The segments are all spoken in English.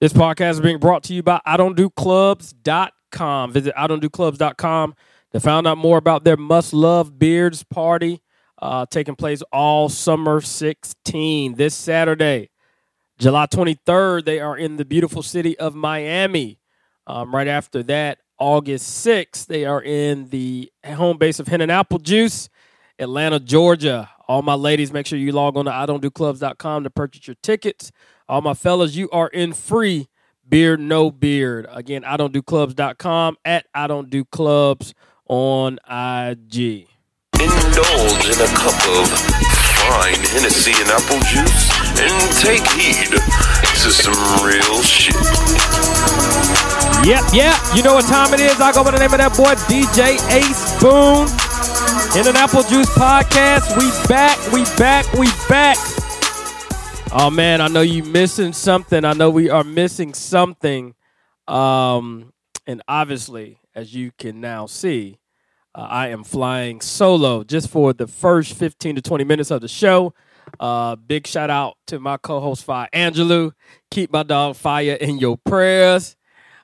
This podcast is being brought to you by I don't do clubs.com. Visit I don't do clubs.com to find out more about their must love beards party uh, taking place all summer 16 this Saturday. July 23rd, they are in the beautiful city of Miami. Um, right after that, August 6th, they are in the home base of Henn and Apple Juice, Atlanta, Georgia. All my ladies, make sure you log on to I don't do clubs.com to purchase your tickets. All my fellas, you are in free beard, no beard. Again, I don't do clubs.com at I don't do clubs on IG. Indulge in a cup of fine Hennessy and apple juice and take heed to some real shit. Yep, yep. You know what time it is. I go by the name of that boy, DJ Ace Boon. Henn and Apple Juice podcast. We back, we back, we back. Oh man, I know you missing something. I know we are missing something. Um, and obviously, as you can now see, uh, I am flying solo just for the first 15 to 20 minutes of the show. Uh, big shout out to my co-host Fiya Angelou. Keep my dog Fiya in your prayers.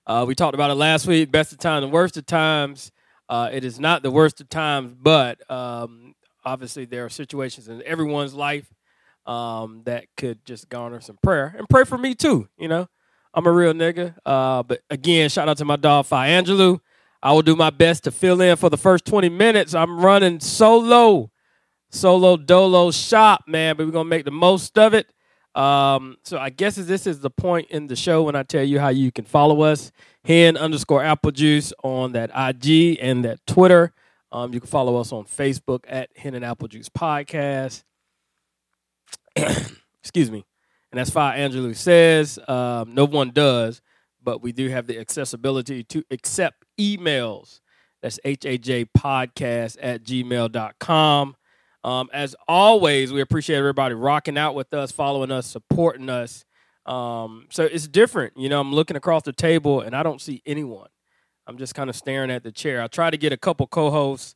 Uh, we talked about it last week. Best of times and worst of times. Uh, it is not the worst of times, but um, obviously there are situations in everyone's life um, that could just garner some prayer and pray for me too. You know, I'm a real nigga. Uh, but again, shout out to my dog Fiya Angelou. I will do my best to fill in for the first 20 minutes. I'm running solo, solo dolo shop, man, but we're gonna make the most of it. Um, so I guess this is the point in the show when I tell you how you can follow us, hen underscore apple juice on that IG and that Twitter. Um, you can follow us on Facebook at hen and apple juice podcast. Excuse me. And that's Fiya Angelou says. Um, no one does, but we do have the accessibility to accept emails. That's hajpodcast at gmail.com. Um, as always, we appreciate everybody rocking out with us, following us, supporting us. Um, so it's different. You know, I'm looking across the table and I don't see anyone. I'm just kind of staring at the chair. I tried to get a couple co hosts.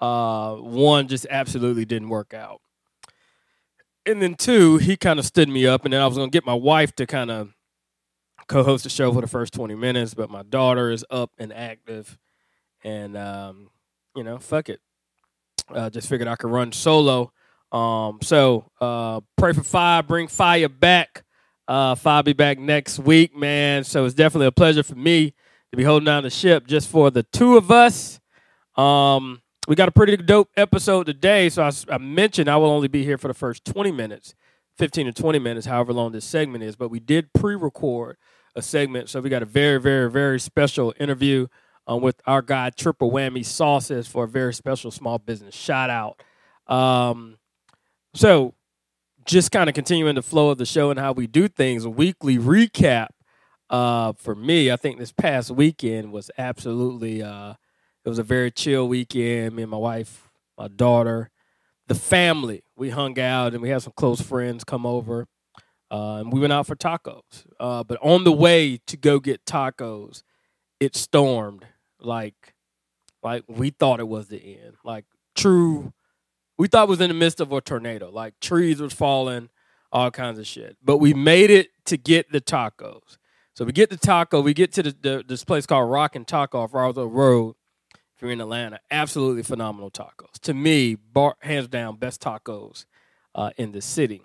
Uh, one just absolutely didn't work out. And then two, he kind of stood me up, and then I was to get my wife to kind of co host the show for the first 20 minutes, but my daughter is up and active. And, um, you know, fuck it. Uh, just figured I could run solo. Um, so uh, pray for fiya, bring fiya back. Uh, fiya be back next week, man. So it's definitely a pleasure for me to be holding down the ship just for the two of us. Um, we got a pretty dope episode today. So I, I mentioned I will only be here for the first 20 minutes, 15 to 20 minutes, however long this segment is. But we did pre-record a segment, so we got a very, very, very special interview um, with our guy Triple Whammy Sauces for a very special small business shout out. Um, so, just kind of continuing the flow of the show and how we do things, a weekly recap. Uh, for me, I think this past weekend was absolutely. Uh, it was a very chill weekend. Me and my wife, my daughter, the family. We hung out and we had some close friends come over. Uh, and we went out for tacos. Uh, but on the way to go get tacos, it stormed like like we thought it was the end. Like true we thought it was in the midst of a tornado. Like trees was falling, all kinds of shit. But we made it to get the tacos. So we get the taco, we get to the, the this place called Rock N Taco off Roswell Road. If you're in Atlanta, absolutely phenomenal tacos. To me, bar, hands down, best tacos uh, in the city.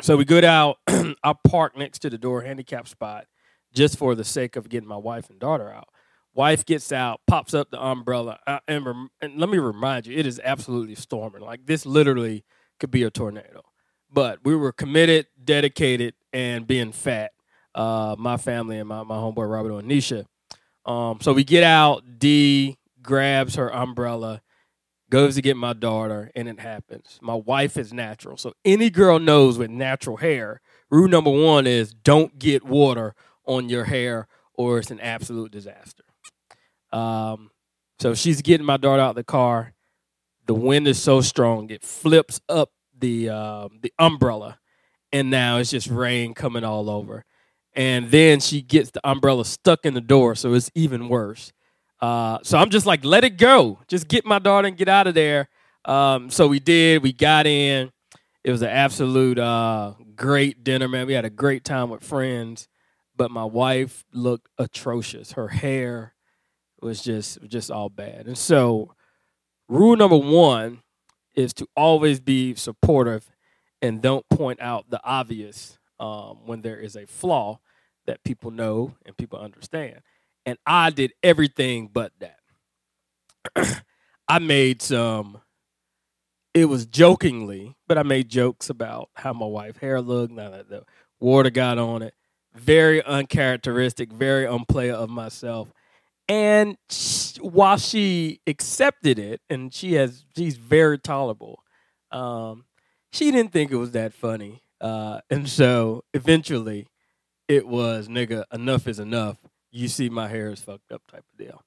So we go out. I park next to the door, handicap spot, just for the sake of getting my wife and daughter out. Wife gets out, pops up the umbrella, uh, and, rem- and let me remind you, it is absolutely storming. Like this, literally could be a tornado. But we were committed, dedicated, and being fat. Uh, my family and my, my homeboy Robert and Nisha. Um, so we get out. D grabs her umbrella, goes to get my daughter, and it happens. My wife is natural, so any girl knows with natural hair. Rule number one is don't get water on your hair, or it's an absolute disaster. Um, so she's getting my daughter out of the car. The wind is so strong it flips up the uh, the umbrella, and now it's just rain coming all over. And then she gets the umbrella stuck in the door, so it's even worse. Uh, so I'm just like, let it go. Just get my daughter and get out of there. Um, so we did. We got in. It was an absolute uh, great dinner, man. We had a great time with friends. but my wife looked atrocious. Her hair was just just all bad. And so, rule number one is to always be supportive and don't point out the obvious um, when there is a flaw that people know and people understand. And I did everything but that. I made some. It was jokingly, but I made jokes about how my wife hair looked. Now that the water got on it, very uncharacteristic, very unplayer of myself. And sh- while she accepted it, and she has, she's very tolerable. Um, she didn't think it was that funny, uh, and so eventually, it was nigga. Enough is enough. You see, my hair is fucked up, type of deal.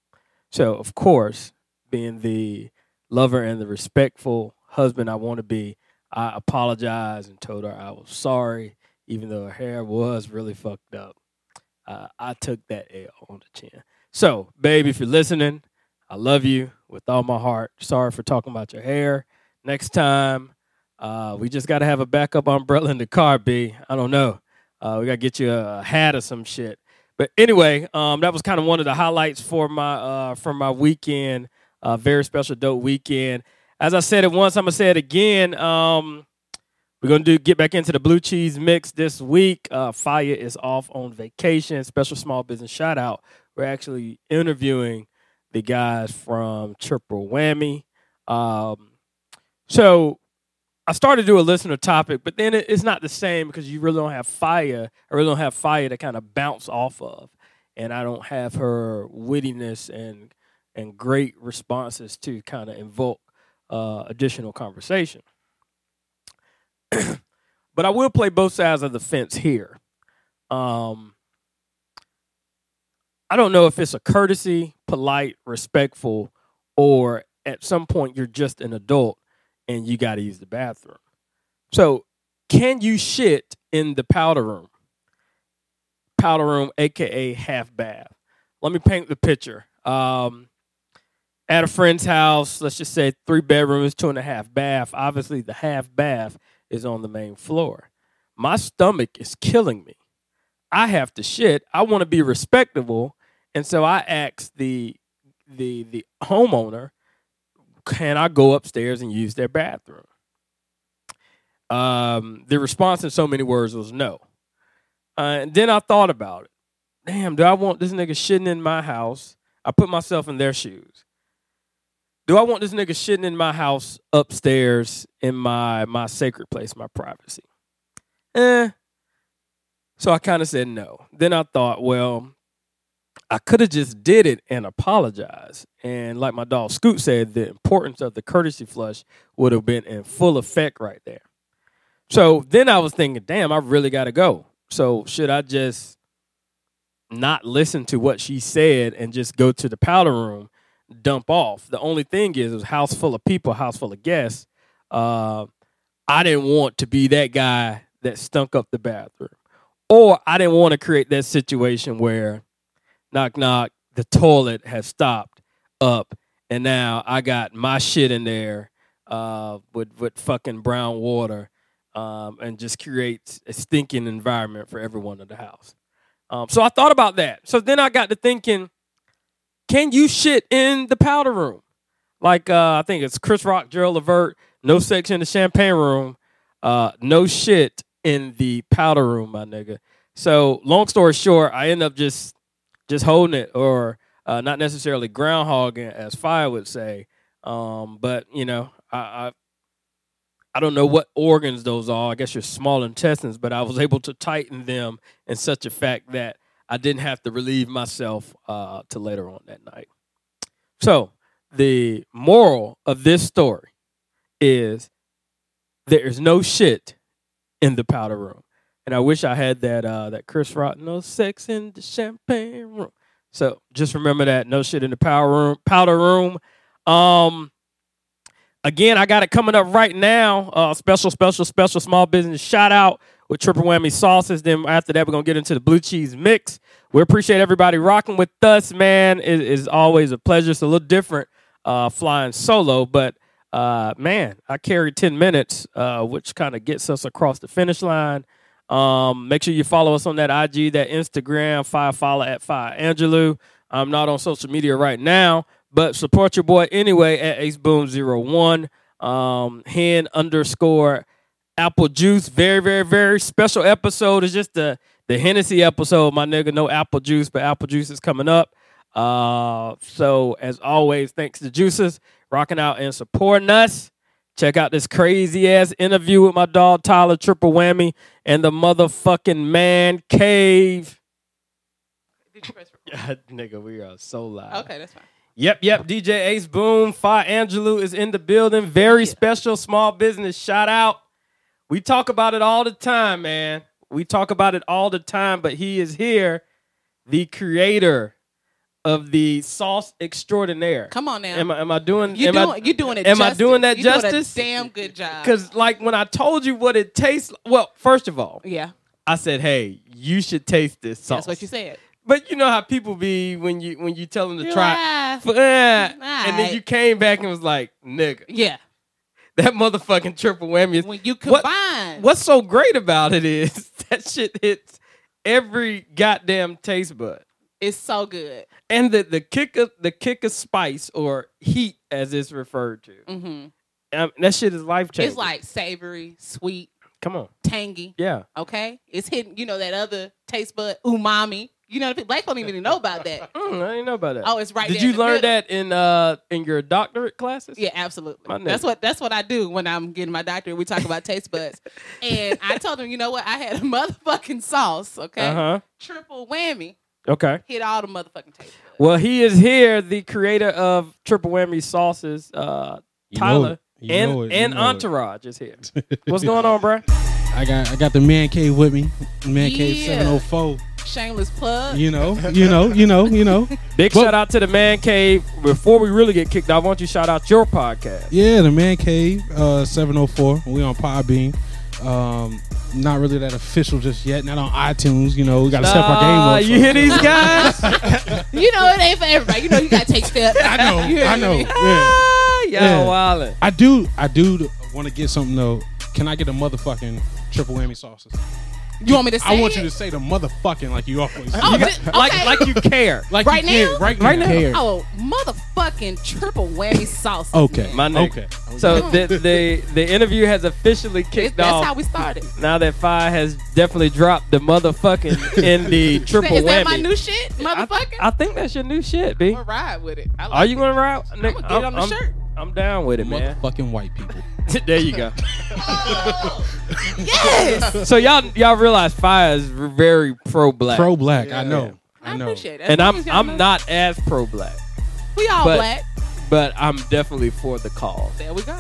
So of course, being the lover and the respectful husband I want to be, I apologized and told her I was sorry, even though her hair was really fucked up. Uh, I took that L on the chin. So, baby, if you're listening, I love you with all my heart. Sorry for talking about your hair. Next time, uh, we just got to have a backup umbrella in the car, B. I don't know. Uh, we got to get you a hat or some shit. But anyway, um, that was kind of one of the highlights for my uh, from my weekend. Uh, very special, dope weekend. As I said it once, I'm gonna say it again. Um, we're gonna do get back into the bleu cheese mix this week. Uh, Fiya is off on vacation. Special small business shout out. We're actually interviewing the guys from Triple Whammy. Um, so I started to do a listener topic, but then it's not the same because you really don't have fiya. I really don't have fiya to kind of bounce off of, and I don't have her wittiness and and great responses to kind of invoke uh, additional conversation. but I will play both sides of the fence here. Um, I don't know if it's a courtesy, polite, respectful, or at some point you're just an adult and you got to use the bathroom. So, can you shit in the powder room? Powder room, aka half bath. Let me paint the picture. Um, at a friend's house, let's just say three bedrooms, two and a half bath. Obviously, the half bath is on the main floor. My stomach is killing me. I have to shit. I want to be respectable, and so I asked the the the homeowner can I go upstairs and use their bathroom? Um, the response in so many words was no. Uh, and then I thought about it. Damn, do I want this nigga shitting in my house? I put myself in their shoes. Do I want this nigga shitting in my house upstairs in my my sacred place, my privacy? Eh. So I kind of said no. Then I thought, well, I could have just did it and apologized. And like my dog Scoot said, the importance of the courtesy flush would have been in full effect right there. So then I was thinking, damn, I really got to go. So should I just not listen to what she said and just go to the powder room, dump off? The only thing is, it was house full of people, house full of guests. Uh, I didn't want to be that guy that stunk up the bathroom, or I didn't want to create that situation where knock knock. The toilet has stopped up and now i got my shit in there uh, with with fucking brown water um, and just creates a stinking environment for everyone in the house. Um, so i thought about that. So then i got to thinking can you shit in the powder room? Like uh, i think it's chris rock gerald levert no sex in the champagne room uh, no shit in the powder room my nigga. So long story short i end up just just holding it or uh, not necessarily groundhogging as fiya would say. Um, but you know I, I, I don't know what organs those are. I guess your small intestines but i was able to tighten them in such a fact that i didn't have to relieve myself uh, to later on that night. So the moral of this story is there is no shit in the powder room and I wish I had that uh, that Chris Rock, no sex in the champagne room. So just remember that, no shit in the power room, powder room. Um, again, I got it coming up right now. Uh, special, special, special small business shout out with triple whammy sauces. Then after that, we're gonna get into the bleu cheese mix. We appreciate everybody rocking with us, man. It is always a pleasure. It's a little different uh, flying solo, but uh, man, I carried ten minutes, uh, which kind of gets us across the finish line. Um, make sure you follow us on that IG, that Instagram, fiya follow at fiya Angelou. I'm not on social media right now, but support your boy anyway at AceBoon01. Um, hen underscore apple juice. Very, very, very special episode. It's just the the Hennessy episode, my nigga. No apple juice, but apple juice is coming up. Uh, so as always, thanks to Juices rocking out and supporting us. Check out this crazy ass interview with my dog Tyler Triple Whammy and the motherfucking man cave. Did you press Yeah, nigga, we are so loud. Okay, that's fine. Yep, yep. DJ Ace Boon, Fi Angelou is in the building. Very special small business shout out. We talk about it all the time, man. We talk about it all the time, but he is here, the creator of the sauce extraordinaire. Come on now. Am I, am I doing? you doing you doing it? am I doing that you doing a justice? damn good job. Because like when I told you what it tastes, well, first of all, yeah, I said, "Hey, you should taste this sauce." that's what you said. But you know how people be when you when you tell them to You're try, like, F- eh, and then you came back and was like, "Nigga, yeah, that motherfucking triple whammy." Is, when you What- combine, what's so great about it is that shit hits every goddamn taste bud, it's so good. and the the kick of the kick of spice or heat as it's referred to. hmm Um, that shit is life changing. It's like savory, sweet, come on, tangy. yeah. Okay, it's hitting. You know that other taste bud, umami. You know, the black don't even know about that. Mm, I didn't know about that. Oh, it's right. Did you learn middle. that in uh in your doctorate classes? Yeah, absolutely. That's what that's what I do when I'm getting my doctorate. We talk about taste buds, and I told him, you know what? I had a motherfucking sauce. Okay, Uh huh. triple whammy, Okay. hit all the motherfucking taste buds. Well, he is here, the creator of Triple Whammy Sauces, uh, You know Tyler, it. You and it. And. Entourage is here. What's going on, bro? I got I got the man cave with me. Man cave seven oh four. Shameless plug. You know, you know, you know, you know. Big Well- shout out to the Man Cave. Before we really get kicked off, why don't you shout out your podcast? Yeah, the man cave uh, seven oh four. We on Podbean. Um, not really that official just yet. Not on iTunes. You know, we got to step our game up. you so- hear these guys? You know it ain't for everybody. You know you gotta take steps. I know, You hear I know. me? Yeah. Ah, Y'all Yeah. wildin'. I do, I do want to get something though. Can I get a motherfucking triple whammy sauces? You want me to say I want you to say the motherfucking like you always. Oh, say. di- Like okay. like you care. like right you did, now? right, Right now. now. Oh, motherfucking triple whammy sauce. Okay, My nigga. okay. So the, the the interview has officially It's- kicked that's off. how we started. now that Fi has definitely dropped the motherfucking in the triple Is that whammy. my new shit, motherfucker? I, I think that's your new shit, B. I'm gonna ride with it. I like Are you it. gonna ride? I'ma get it on the I'm, shirt. I'm down with it, man. Motherfucking white people. there you go. Oh. Yes. So y'all y'all realize Fiya is very pro black, Pro black. Yeah. I know. I I know. appreciate it. and I'm I'm know. not as pro black, We all but- black. but I'm definitely for the cause. There we go.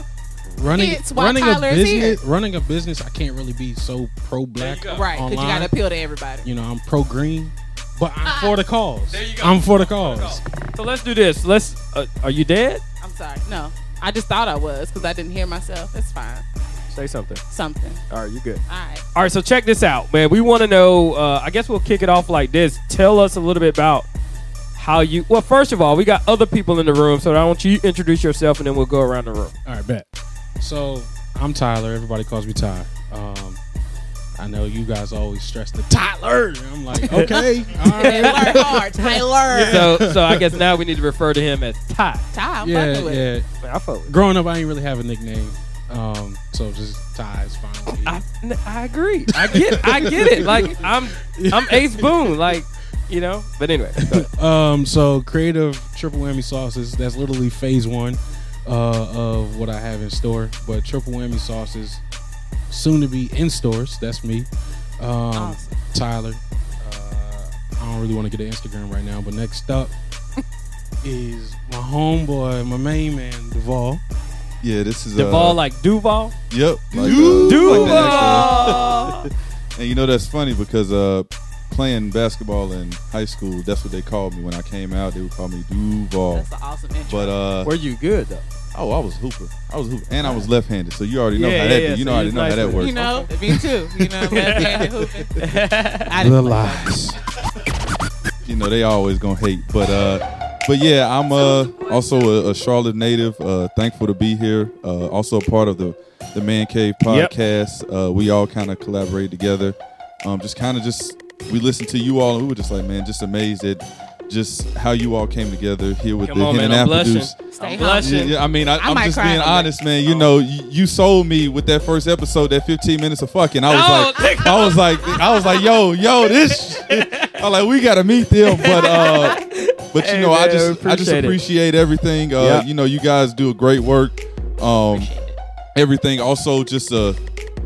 running Hence why running Tyler a is business here. running a business I can't really be so pro black There you Right, because you gotta appeal to everybody. you know I'm pro green but I'm Ah. for the cause There you go. I'm for the cause So let's do this. Let's. Uh, are you dead? I'm sorry. No, I just thought I was because I didn't hear myself. It's fine. Say something. Something. All right, you good. All right. All right, so check this out, man. We want to know. Uh, I guess we'll kick it off like this. Tell us a little bit about how you. Well, first of all, we got other people in the room, so I want you to introduce yourself, and then we'll go around the room. all right bet so I'm Tyler everybody calls me Ty um I know you guys always stress the Tyler I'm like okay all Hey, right learn hard, Tyler. So, so I guess now we need to refer to him as Ty. Ty, I'm yeah fucking with yeah Man, I fuck with. growing up I ain't really have a nickname um so just ties is fine with me. I, I agree. I get. I get it. Like I'm. I'm Ace Boon. Like you know. But anyway. Um, so creative triple whammy sauces. That's literally phase one uh, of what I have in store. But triple whammy sauces soon to be in stores. That's me, um, Awesome. Tyler. Uh, I don't really want to get an Instagram right now, but next up is my homeboy, my main man, Duval. Yeah, this is Duval uh, like Duval. Yep, like, uh, Duval. like and you know that's funny because uh, playing basketball in high school, that's what they called me when I came out. They would call me Duval. That's an awesome intro. But uh, Were you good though? oh, I was hooper. I was hooper, and I was left-handed. So you already know Yeah, how yeah, that. yeah, You so know, you already was know nice how that works. you know, me too. You know, left-handed hooping. I didn't The play lies. you know they always gonna hate but uh but yeah i'm uh also a, a charlotte native uh thankful to be here uh also a part of the the man cave Yep. podcast uh we all kind of collaborate together um, just kind of just we listened to you all and we were just like, man, just amazed at just how you all came together here with Come the on, Hidden man. I'm Apple blushing. Juice. Stay I'm blushing. Yeah, yeah, I mean, I, I I'm just being honest, man. You know, you, you sold me with that first episode, that 15 minutes of fucking. I was No, like. I was like, I was like, yo, yo, this. Shit. I'm like, we gotta meet them, but uh, but you Hey, know, I just I just appreciate it. everything. Uh, Yeah. you know, you guys do a great work. Um, everything. Also, just a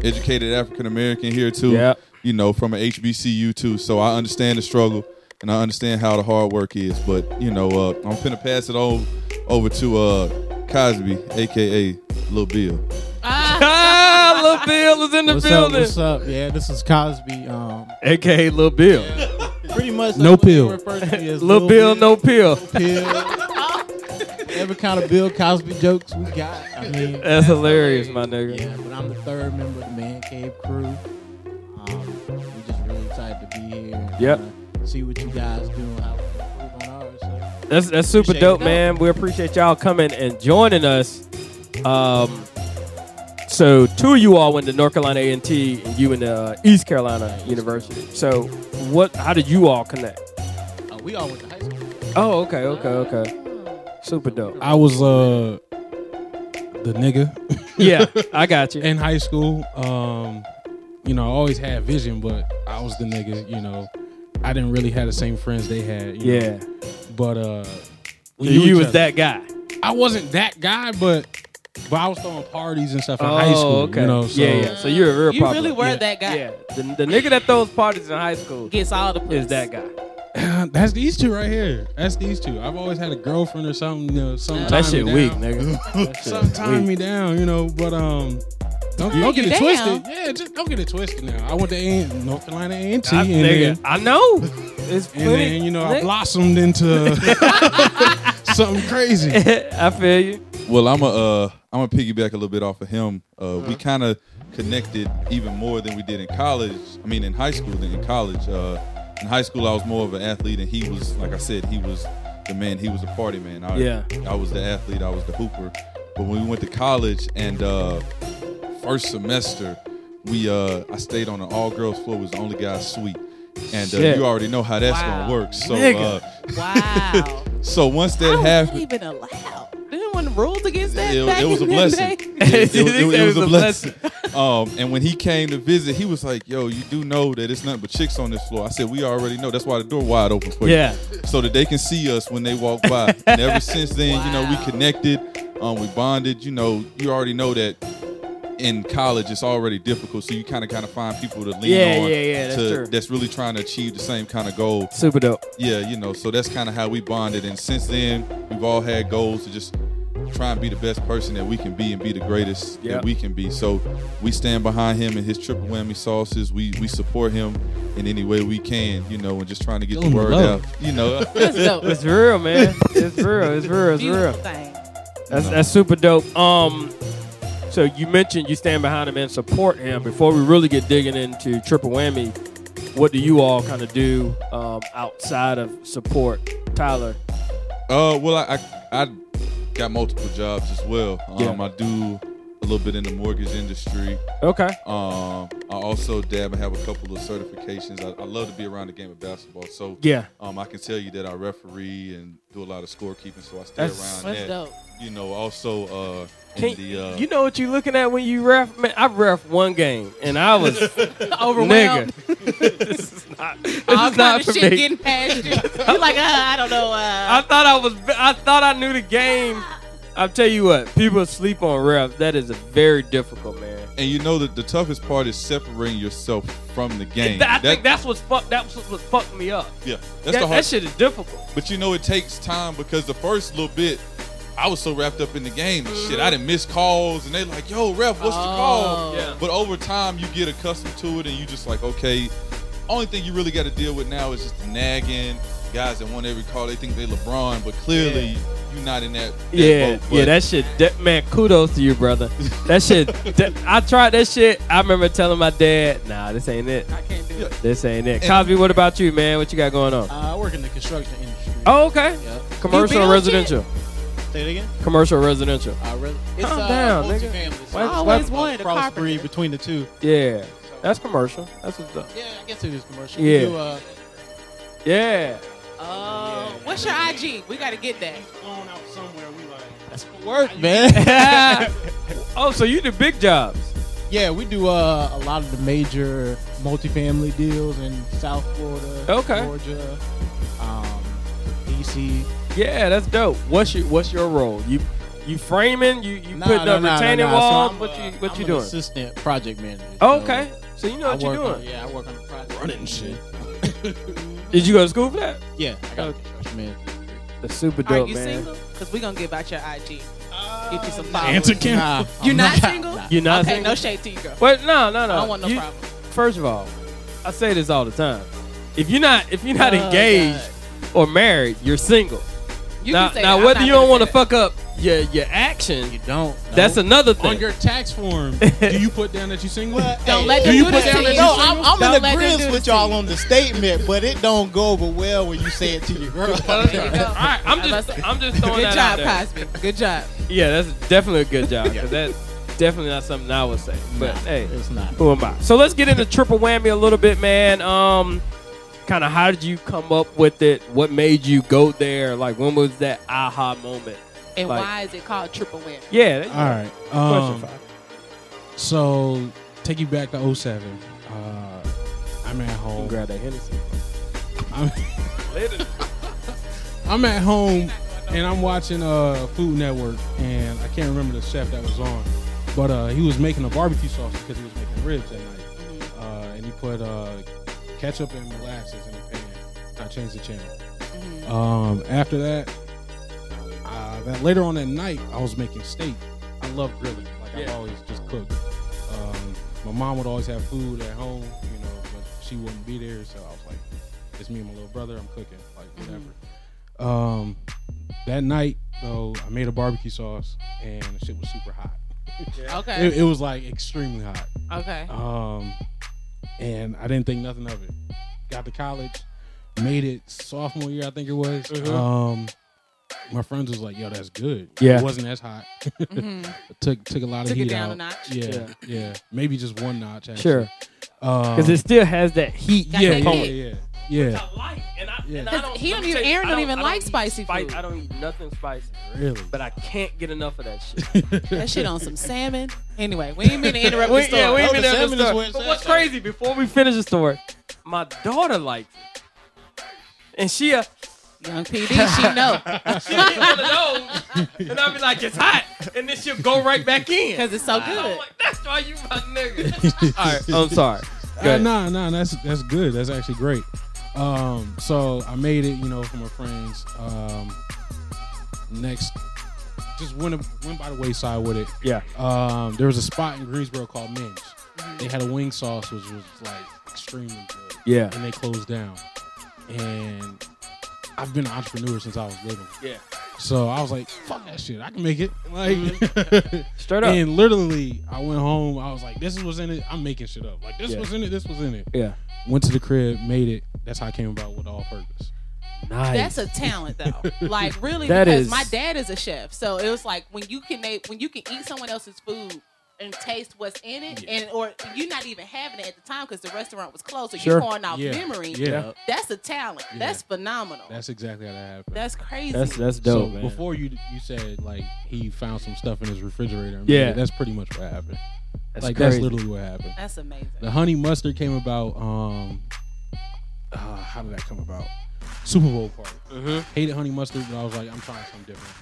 educated African American here too. Yeah. You know, from an HBCU too. So I understand the struggle and I understand how the hard work is. But you know, uh, I'm finna pass it on over to uh, Cosby, aka Lil Bill. ah, Lil Bill is in the What's up? building. What's up? Yeah, this is Cosby. Um, AKA Lil Bill. Pretty much No that's what pill. refer to me as Lil Bill, no pill. pill. Every kind of Bill Cosby jokes we got. I mean, That's hilarious, my nigga. Yeah, but I'm the third member of the Man Cave crew. Um, we just really excited to be here. and Yep. See what you guys do and how we on ours. So. That's that's super Appreciate dope, man. We appreciate y'all coming and joining us. Um, so two of you all went to North Carolina A and T, and you in uh, East Carolina University. So what? How did you all connect? Uh, we all went to high school. Oh, okay, okay, okay. Super dope. I was uh the nigga Yeah, I got you. in high school. Um, you know, I always had vision, but I was the nigga. You know, I didn't really have the same friends they had. you know. Yeah, but uh, we you, was other. that guy. I wasn't that guy, but but I was throwing parties and stuff in oh, high school. okay. You know, so yeah, yeah. So you're a real You popular. really were Yeah. that guy. Yeah, the, the nigga that throws parties in high school Gets all the puss. is that guy. that's these two right here. That's these two. I've always had a girlfriend or something. You know, something That shit me weak, down. nigga. That shit Something time weak. me down, you know. But um, don't, don't get it down? twisted. Yeah, just don't get it twisted. Now I went to A- North Carolina A and T, I, and nigga, then I know. It's and then you know I blossomed into something crazy. I feel you. Well, I'm a uh, I'm a piggyback a little bit off of him. Uh, Uh-huh. We kind of connected even more than we did in college. I mean, in high school than in college. Uh, in high school, I was more of an athlete, and he was, like I said, he was the man. He was the party man. I, Yeah. I was the athlete. I was the hooper. But when we went to college and uh, first semester, we uh, I stayed on an all girls floor. Was the only guy suite. And uh, Shit. you already know how that's Wow. gonna work. So, Nigga. uh, Wow. so once that How was happened, that even allowed? Didn't want rules against that. it, back it was a in the blessing. day? It, it- it- it was a blessing. Um, and when he came to visit, he was like, "Yo, you do know that it's nothing but chicks on this floor." I said, "We already know. That's why the door wide open for you, Yeah. so that they can see us when they walk by." and ever since then, you know, we connected. Um, we bonded. You know, you already know that in college it's already difficult, so you kind of kind of find people to lean Yeah, on. yeah, yeah, that's to. That's really trying to achieve the same kind of goal. Super dope. Yeah, you know, so that's kind of how we bonded. And since then, we've all had goals to just try and be the best person that we can be and be the greatest Yeah. that we can be. So we stand behind him and his triple whammy sauces. We we support him in any way we can, you know, and just trying to get Give the word love. out. You know, It's real, man. It's real. It's real. It's real. That's that's super dope. Um, so you mentioned you stand behind him and support him. Before we really get digging into triple whammy, what do you all kind of do um, outside of support, Tyler? Uh, well, I, I I got multiple jobs as well. Um, Yeah. I do a little bit in the mortgage industry. Okay. Um, I also dab and have a couple of certifications. I, I love to be around the game of basketball. So Yeah. um, I can tell you that I referee and do a lot of scorekeeping. So I stay That's- around That's that. dope. You know, also uh, Can, the uh, you know what you're looking at when you ref? Man, I ref one game and I was Overwhelmed. nigga. this is not. This All is kind not of for shit me. getting past you. You're like, uh, I don't know. I Uh, thought I was. I thought I knew the game. I'll tell you what. People sleep on refs. That is a very difficult, man. and you know that the toughest part is separating yourself from the game. That- I That- think that's what's fuck. That's what, what fucked me up. yeah, that's That, the that shit is difficult. But you know, it takes time because the first little bit, I was so wrapped up in the game and shit. I didn't miss calls, and they like, "Yo, ref, what's the call?" Oh. Yeah. But over time, you get accustomed to it, and you just like, okay. Only thing you really got to deal with now is just the nagging guys that want every call. They think they LeBron, but clearly you're not in that. that Yeah, boat. yeah. That shit. That, man, kudos to you, brother. That shit. that- I tried that shit. I remember telling my dad, "Nah, this ain't it. I can't do it. This ain't it." And- Cosby, what about you, man? What you got going on? Uh, I work in the construction industry. Oh, okay. Yeah. Commercial or build residential? Say it again. Commercial or residential? Uh, re- it's Calm uh, down, nigga. multifamily. So Why- I always why- wanted a crossbreed carpenter. between the two. Yeah. So That's commercial. That's what's up. Yeah, I guess it is commercial. Yeah. Do, uh, Yeah. Oh, what's your IG? We gotta get that. Flown out somewhere. We like. that's work, man. oh, so you do big jobs. yeah, we do uh, a lot of the major multifamily deals in South Florida, Okay. Georgia, um, DC. Yeah, that's dope. What's your What's your role? You you framing? You you Nah, putting nah, up nah, retaining nah, nah. So walls? I'm, what uh, you What I'm you an doing? Assistant project manager. Oh, okay. So you know I what you're doing. on- yeah, I work on the project. Running shit. Did you go to school for that? Yeah, I got Okay. a construction management. That's super Are dope, you man. single? Because we gonna give out your IG. Get you some followers. Answer Kim. Nah, You I'm not single? You're not okay, single? no shade to you, girl. Wait, no, no, no. I don't want no You- problem. First of all, I say this all the time. If you're not if you're not Oh, engaged God. or married, you're single. You now, now that. Whether you don't want to fuck up your your action, You don't. that's another thing. On your tax form, do you put down that you single? Don't Hey, let do them you do put this down to that you. you No, I'm, I'm in let them do agreement with y'all on the statement, but it don't go over well when you say it to your girl. all right, I'm just I'm just throwing Good that job, out there. Cosby. Good job. Yeah, that's definitely a good job. 'cause that's definitely not something I would say. But Nah, hey, it's not. who am I? So let's get into triple whammy a little bit, man. Um, kind of how did you come up with it? What made you go there? Like when was that aha moment? And Like- why is it called triple win? Yeah. there you All go. right. Question Um, five. so take you back to 07. Uh, I'm at home. Grab that Hennessy. I'm, I'm at home and I'm watching uh Food Network and I can't remember the chef that was on, but uh he was making a barbecue sauce because he was making ribs that night. Uh, and he put uh ketchup and molasses in the pan. I changed the channel. Um, after that, uh, that later on that night, I was making steak. I love grilling. Like I've always just cook. Um, my mom would always have food at home, you know, but she wouldn't be there, so I was like, "It's me and my little brother. I'm cooking, like whatever." Um, that night though, I made a barbecue sauce, and the shit was super hot. Okay. It, it was like extremely hot. okay. Um, and I didn't think nothing of it. Got to college, made it sophomore year, I think it was. Mhm. Um, my friends was like, "Yo, that's good." Yeah. it wasn't as hot. Mhm. took took a lot of heat it down out. a notch. Yeah, Yeah. yeah, maybe just one notch. Actually. Sure. Um, Because it still has that heat yeah, yeah, yeah, yeah, yeah. I like, and I, Yeah. and I 'Cause don't. he let don't me even- tell you, Aaron I don't even I like spicy spice- food. I don't eat nothing spicy, Really. but I can't get enough of that shit. That shit on some salmon. Anyway, we didn't mean to interrupt the story. yeah, we ain't the been there salmon is story. But what's so. crazy? Before we finish the story, my daughter likes it, and she a Young PD, she know. she get one of those, and I'll be like, it's hot, and then she'll go right back in. Because it's so I'm good. like, that's why you my nigga. All right, I'm sorry. Go Uh, ahead. nah, nah, that's that's good. That's actually great. Um, so I made it, you know, for my friends. Um, next, just went went by the wayside with it. Yeah. Um, there was a spot in Greensboro called Minge. They had a wing sauce which was like extremely good, Yeah. and they closed down. And I've been an entrepreneur since I was little, Yeah. so I was like, "Fuck that shit, I can make it." Like, Straight up. and literally, I went home. I was like, "This is what's in it." I'm making shit up. Like, this Yeah. was in it. This was in it yeah. went to the crib, made it. That's how I came about with all purpose. Nice. That's a talent though. like really That because is- my dad is a chef. So it was like when you can make when you can eat someone else's food and taste what's in it and or you're not even having it at the time because the restaurant was closed so Sure. you're pouring out Yeah. memory. Yeah. That's a talent. Yeah. That's phenomenal. That's exactly how that happened. That's crazy. that's that's dope, so man. before you you said like he found some stuff in his refrigerator. and Yeah. it, that's pretty much what happened. that's like crazy. that's literally what happened. That's amazing. The honey mustard came about. Um, uh, how did that come about? Super Bowl party. Mhm. Hated honey mustard, but I was like, I'm trying something different.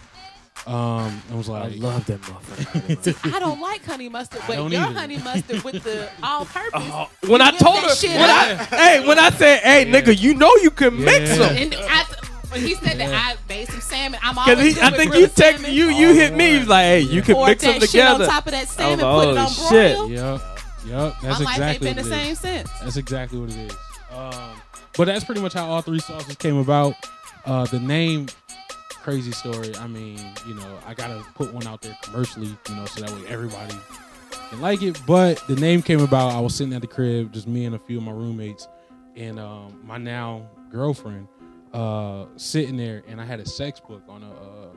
Um, I was like, I love that motherfucker. I don't like honey mustard, but your either. honey mustard with the all purpose. Oh, when I told her, shit when I, hey, when I said, hey, Yeah. nigga, you know you can mix them. And I, when he said Yeah. that I made some salmon. I'm always Because good I think you grilled text salmon. you, you hit me. He was like, hey, you can Or mix them that shit on together. top of that salmon, like, put it on "Holy shit." broil. Yep, yep. That's My life ain't exactly been the what it is. same since. That's exactly what it is. Um, but that's pretty much how all three sauces came about. Uh, the name, crazy story. I mean, you know, I gotta put one out there commercially, you know, so that way everybody can like it. But the name came about. I was sitting at the crib, just me and a few of my roommates, and um, my now girlfriend uh, sitting there, and I had a sex book on a. Uh,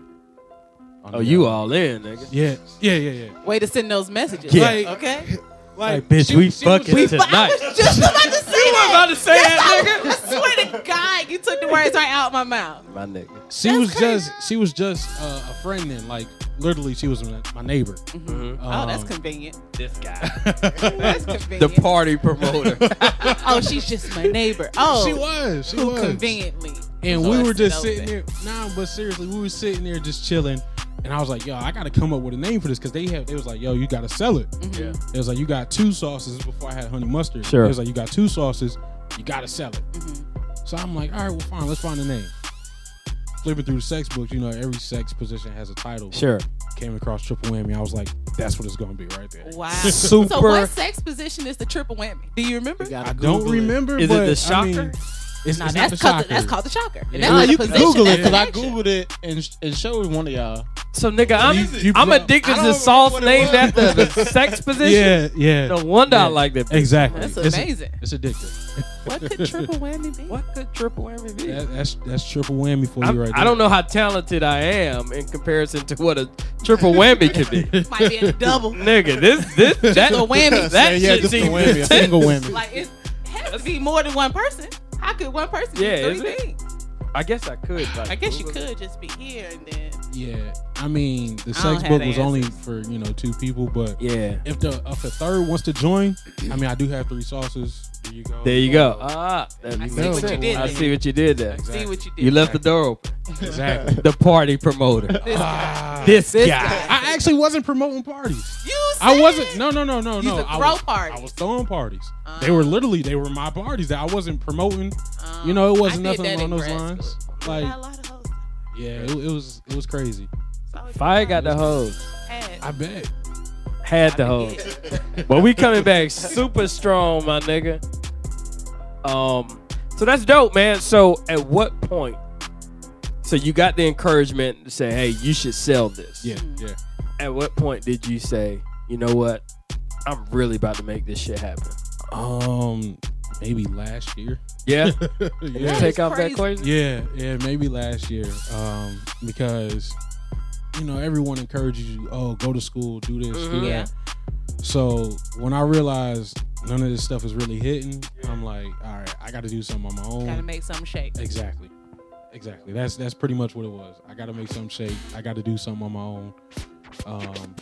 on Oh, you all in, nigga. Yeah, yeah, yeah, yeah. Way to send those messages. Yeah. Like- okay. Like, bitch, she- we she was- fucking we- But I tonight. was just about to say You were that. about to say that, nigga. I swear to God, you took the words right out my mouth. My nigga. She That's was crazy. just she was just uh, a friend then. Like literally, she was my my neighbor. Mhm. oh, that's Um, convenient. This guy. That's convenient. the party promoter. oh, she's just my neighbor. Oh, She was. She who was. conveniently. And we were just sitting there. Nah, but seriously, we were sitting there just chilling. And I was like, yo, I gotta come up with a name for this because they have. They was like, yo, you gotta sell it. yeah. It was like you got two sauces before I had honey mustard. Sure. It was like you got two sauces, you gotta sell it. Mhm. So I'm like, all right, well, fine, let's find a name. Flipping through the sex books, you know, every sex position has a title. Sure. Came across triple whammy. I was like, that's what it's gonna be right there. Wow. Super- So what sex position is the triple whammy? Do you remember? You gotta I don't it. remember. Is it but, the I shocker? mean, it's, No, it's not that's the called the, shocker. that's called the shocker. And Yeah. that's Nah, a you can Google it because I googled it and and showed one of y'all. So nigga, I'm You- you- I'm addicted to remember sauce what it named after the sex position. Yeah, yeah. No wonder I Yeah. like that. Exactly. That's It's- amazing. It's, addictive. What could triple whammy be? What could triple whammy be? That, that's that's triple whammy for I'm- you right there. I don't know how talented I am in comparison to what a triple whammy could be. Might be a double. Nigga, this this that's a whammy. That yeah, shit just a seems whammy, a single whammy. Like it has to be more than one person. How could one person Yeah, do is three it? things? I guess I could. Like, I guess you Google it. could just be here and then. Yeah, I mean, the I sex book the was only for you know two people, but Yeah. if the if a third wants to join, I mean, I do have three sauces. There you go. There you go. Ah, that I see what you sense. did I there. see what you did there. Exactly. See what you did. You left the door open. exactly. The party promoter. This Ah. guy. This, This guy. guy. I actually wasn't promoting parties. You I wasn't. No, no, no, no, no. I was, parties. I was throwing parties. Uh, they were literally they were my parties that I wasn't promoting. um, You know, it wasn't I nothing along those lines. school. Like, a lot of hoes. yeah, it, it was it was crazy. Fiya got the hose. I bet. Had the hose. But we coming back super strong, my nigga. Um, so that's dope, man. So at what point? So you got the encouragement to say, "Hey, you should sell this." Yeah, yeah. At what point did you say, "You know what? I'm really about to make this shit happen"? Um, maybe last year. Yeah. yeah. Take is off that crazy. equation. Yeah, yeah, maybe last year. Um, because you know everyone encourages you, oh, go to school, do this, do Mhm. that. Yeah. So when I realized none of this stuff is really hitting, I'm like, all right, I got to do something on my own. Gotta make something shake. Exactly. Exactly. That's that's pretty much what it was. I got to make something shake. I got to do something on my own. Um,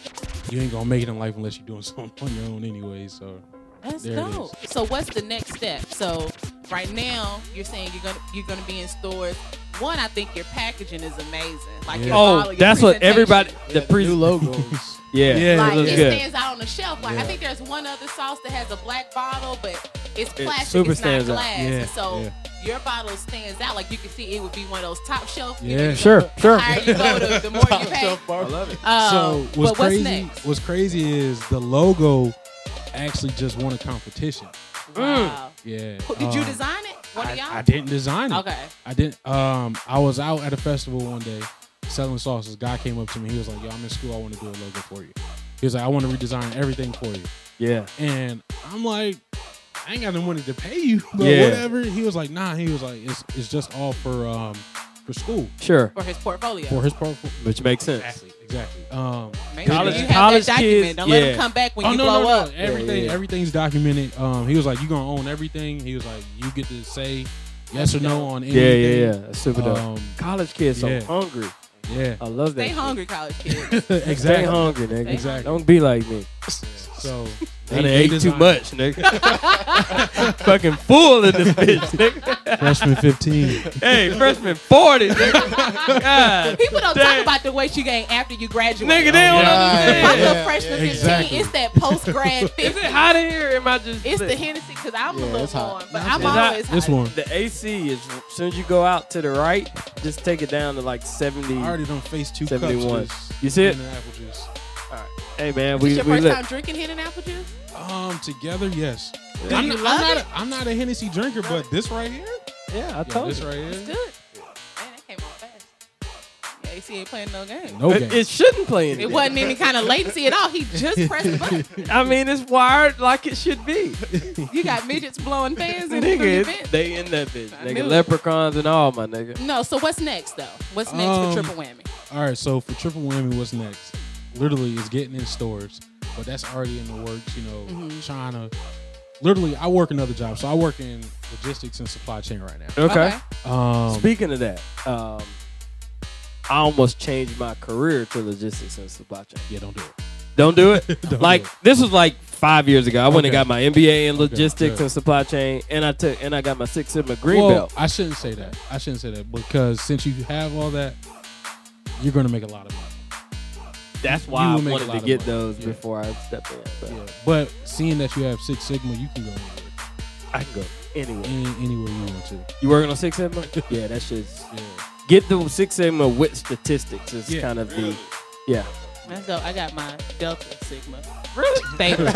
you ain't gonna make it in life unless you're doing something on your own anyway. So That's There dope. So what's the next step? So right now you're saying you're gonna you're gonna be in stores. One, I think your packaging is amazing. Like Yeah. your Oh, your that's what everybody. The New pre. logos. Yeah. Yeah, Like it looks it good. stands out on the shelf. Like I think there's one other sauce that has a black bottle, but it's It plastic. super it's not stands glass. Yeah, And so yeah. your bottle stands out. Like you can see, it would be one of those top shelf. you Yeah. know, Sure. The Sure. higher you go, the, the more you pay. I love it. Um, so but what's what's crazy? next? What's crazy is the logo actually just won a competition. Wow. Yeah. Did you um, design it? One of I, y'all? I didn't design it. Okay. I didn't. Um, I was out at a festival one day selling sauces. Guy came up to me. He was like, "Yo, I'm in school. I want to do a logo for you." He was like, "I want to redesign everything for you." Yeah. And I'm like, "I ain't got no money to pay you, but Yeah. whatever." He was like, "Nah." He was like, "It's it's just all for um for school Sure. For his portfolio. for his portfolio." Which makes sense. Exactly. Exactly. Um. Make sure College- you have college that kids, Don't let yeah. him come back when oh you no, blow no, no! up. Everything, yeah. everything's documented. Um, he was like, "You gonna own everything." He was like, "You get to say yes or no on anything." Yeah, yeah, yeah. That's super dope. Um, College kids so yeah. hungry. yeah. I love that. Stay shit. hungry, college kids. exactly. Stay hungry, nigga. Exactly. Don't be like me. So I done ate too much, nigga. Fucking full in this bitch, nigga. Freshman 15. hey, freshman 40, nigga. God. People don't Damn. talk about the weight you gain after you graduate. Nigga, they don't oh, Yeah, My understand. little yeah, freshman yeah, 15, exactly. it's that post grad thing. Is it hot in here? or Am I just? It's the Hennessy because I'm a Yeah, little it's hot. warm, but It's I'm hot. always This hot. one. The AC is as soon as you go out to the right, just take it down to like 70. I already done faced two 71. cups. just You see it? Hidden apple juice. Hey man, This we your we first lit. time drinking hidden apple juice? Um, together, yes. Do I'm, not, I'm, not a, I'm not a Hennessy drinker, but this right here, Yeah, I yeah, told this you. right It's here, good. Man, that came out fast. Yeah, AC ain't playing no game. no It, game. it shouldn't play in It wasn't any kind of latency at all. He just pressed the button. I mean, it's wired like it should be. You got midgets blowing fans in the nigga, event. they in that bitch. I Nigga, knew leprechauns and all, my nigga. No, so what's next though? What's next Um, for triple whammy? All right, so for triple whammy, what's next? Literally, is getting in stores. but that's already in the works. You know, Mhm. trying to. Literally, I work another job, so I work in logistics and supply chain right now. Okay. Um, Speaking of that, um, I almost changed my career to logistics and supply chain. yeah, don't do it. Don't do it. Don't like do it. this was like five years ago. I went and got my MBA in logistics good. and supply chain, and I took and I got my Six Sigma green well, belt. I shouldn't say that. I shouldn't say that because since you have all that, you're going to make a lot of money. That's you why I will make a wanted lot to of get money. those Yeah. before I stepped in. But Yeah. But seeing that you have Six Sigma, you can go anywhere, I can go anywhere. any, anywhere you want to. You working on Six Sigma? yeah, that shit's Yeah. get the Six Sigma with statistics is Yeah. kind of the yeah. Let's. I got my Delta Sigma. Really? Stable.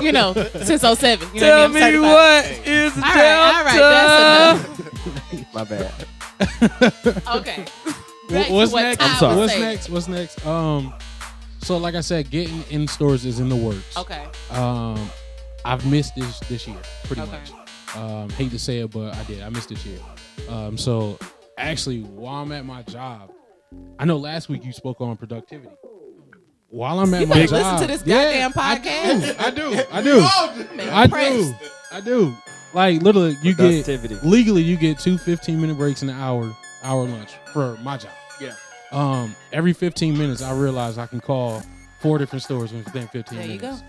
you know, since 07. You know Tell what I mean? me I'm certified. what is All right, all right, Delta? My bad. Okay. Wh- Back What's what next? I'm sorry. What's saying. next? What's next? Um, so like I said, getting in stores is in the works. Okay. Um, I've missed this this year pretty Okay. much. Um, hate to say it, but I did. I missed this year. Um, so actually, while I'm at my job, I know last week you spoke on productivity. While I'm at You my better job, listen to this Yeah, goddamn podcast. I do. I do. I do. I do. I do. Like literally, you get Productivity. legally you get two 15 minute breaks in an hour hour lunch for my job. Yeah. Um, every 15 minutes, I realize I can call four different stores within 15 There you minutes. go.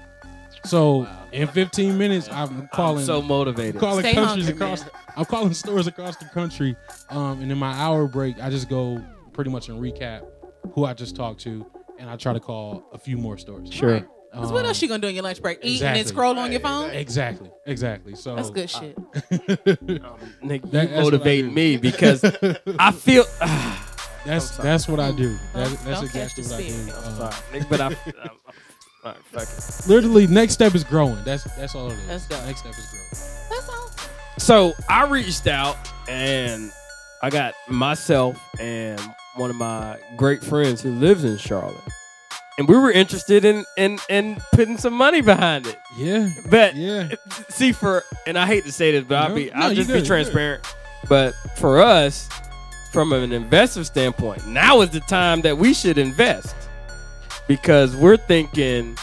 So in 15 minutes, I'm calling I'm so motivated. calling Stay countries hungry, across. man. I'm calling stores across the country. Um, and in my hour break, I just go pretty much and recap who I just talked to, and I try to call a few more stores. Sure. Because what Um, else you gonna do in your lunch break? Eat and then scroll on your phone? Exactly. Exactly. So That's good shit. Nick, That- that's what I motivate me because I feel. That's that's what I do. That, Don't- that's don't exactly what I do. spirit. I'm Um, sorry, Nick, but I. I'm, I'm, all right, fuck it. literally, next step is growing. That's that's all it is. Let's go. Next step is growing. That's all. So I reached out and I got myself and one of my great friends who lives in Charlotte, and we were interested in in in putting some money behind it. Yeah. But Yeah. see, for and I hate to say this, but I'll be no, I'll just good, be transparent. But for us, from an investor standpoint, now is the time that we should invest because we're thinking,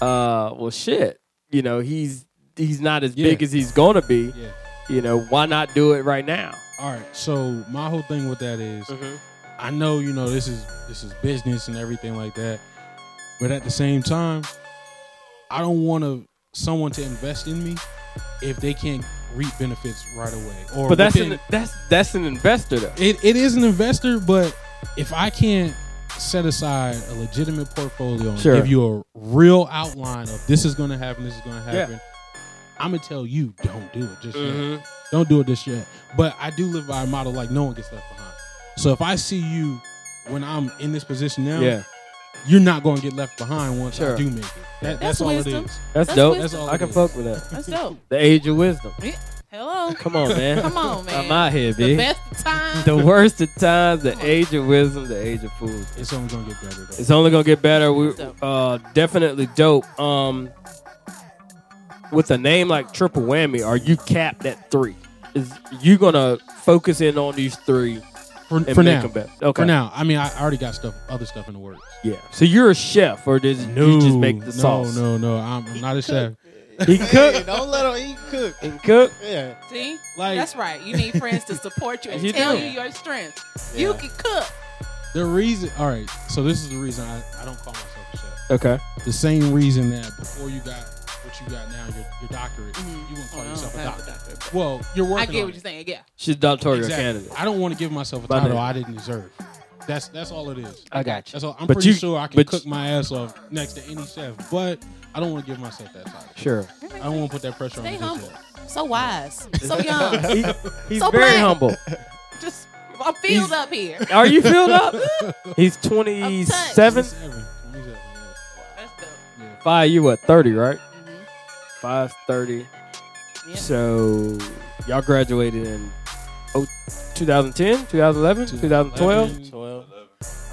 uh, well, shit, you know, he's he's not as Yeah. big as he's gonna be. Yeah. You know, why not do it right now? All right. So my whole thing with that is, Mm-hmm. I know you know this is this is business and everything like that, but at the same time, I don't want to someone to invest in me if they can't reap benefits right away. Or But that's within- an that's that's an investor though. it, it is an investor, but if I can't set aside a legitimate portfolio and Sure. give you a real outline of this is going to happen, this is going to happen, Yeah. I'm gonna tell you don't do it just yet. Mhm. Don't do it this yet. But I do live by a model like no one gets left behind. So if I see you when I'm in this position now, Yeah, you're not going to get left behind once Sure. I do make it. That, that's, That's all wisdom. it is. that's, That's dope. wisdom. That's all I can is. fuck with that. That's dope. The age of wisdom. Hello. Come on, man. Come on, man. I'm out here, The best of times. The worst of times, the age of wisdom, the age of fools. It's only going to get better. Though. It's only gonna get better. We uh definitely dope. Um with a name like Triple Whammy, are you capped at three? Is you gonna focus in on these three for, and for make now. them better? Okay. For now, I mean, I already got stuff, other stuff in the works. Yeah. So you're a chef or does you just make the no, sauce? No, no, I'm, I'm not a chef. He can cook Don't let him eat cook. and cook. Yeah. See? Like That's right. You need friends to support you and You tell do. you your strengths. You can cook. the reason. All right, so this is the reason I, I don't call myself a chef. Okay. The same reason that before you got what you got now, your, your doctorate, Mhm. you wouldn't call Oh, yourself a have a doctor. doctorate. Well, you're working. I get on what it. you're saying. Yeah. She's doctoral Exactly. candidate. I don't want to give myself a My title name. I didn't deserve. That's that's all it is. I got you. That's all. I'm But pretty you- sure I can cook my ass off next to any chef, but I don't want to give myself that title. Sure. I don't want to put that pressure Stay on me just humble. yet. So wise. So young. He- he's So very black. humble. Just I'm filled He's- up here. Are you filled up? He's 27. 27, 27, yeah. That's Five, you what, 30, right? Five, 30. Yeah. So y'all graduated in oh, 2010, 2011, 2012. 12.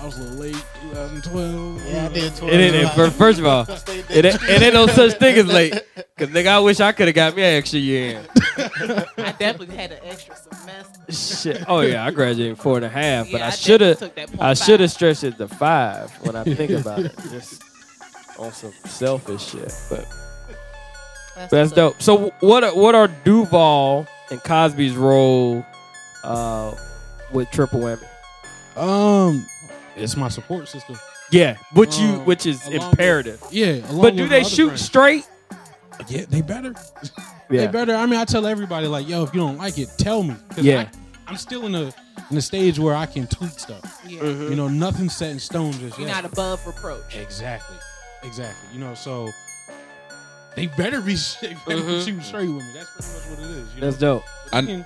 I was a little late, 2012. Yeah, I did 12. It ain't, it, first of all, it ain't, it ain't no such thing as late. Cause nigga, I wish I could have got me an extra year I definitely had an extra semester. Shit. Oh yeah, I graduated in four and a half, but Yeah, I should have, definitely took that I should have stretched it to five when I think about it. Just on some selfish shit. But That's, that's dope. So what are, what are Duval and Cosby's role uh, with Triple Whammy? Um, it's my support system. Yeah, which you Um, which is along with- imperative. Yeah, along But do with they shoot friends. straight? Yeah, they better. Yeah. They better. I mean, I tell everybody like, yo, if you don't like it, tell me. Yeah. I, am still in a in a stage where I can tweak stuff. Yeah. Mhm. You know, nothing's set in stone just You're yet. not above reproach. Exactly. Exactly. You know, so they better be they better Mhm. be shooting straight with me. That's pretty much what it is. You know? That's dope. I- And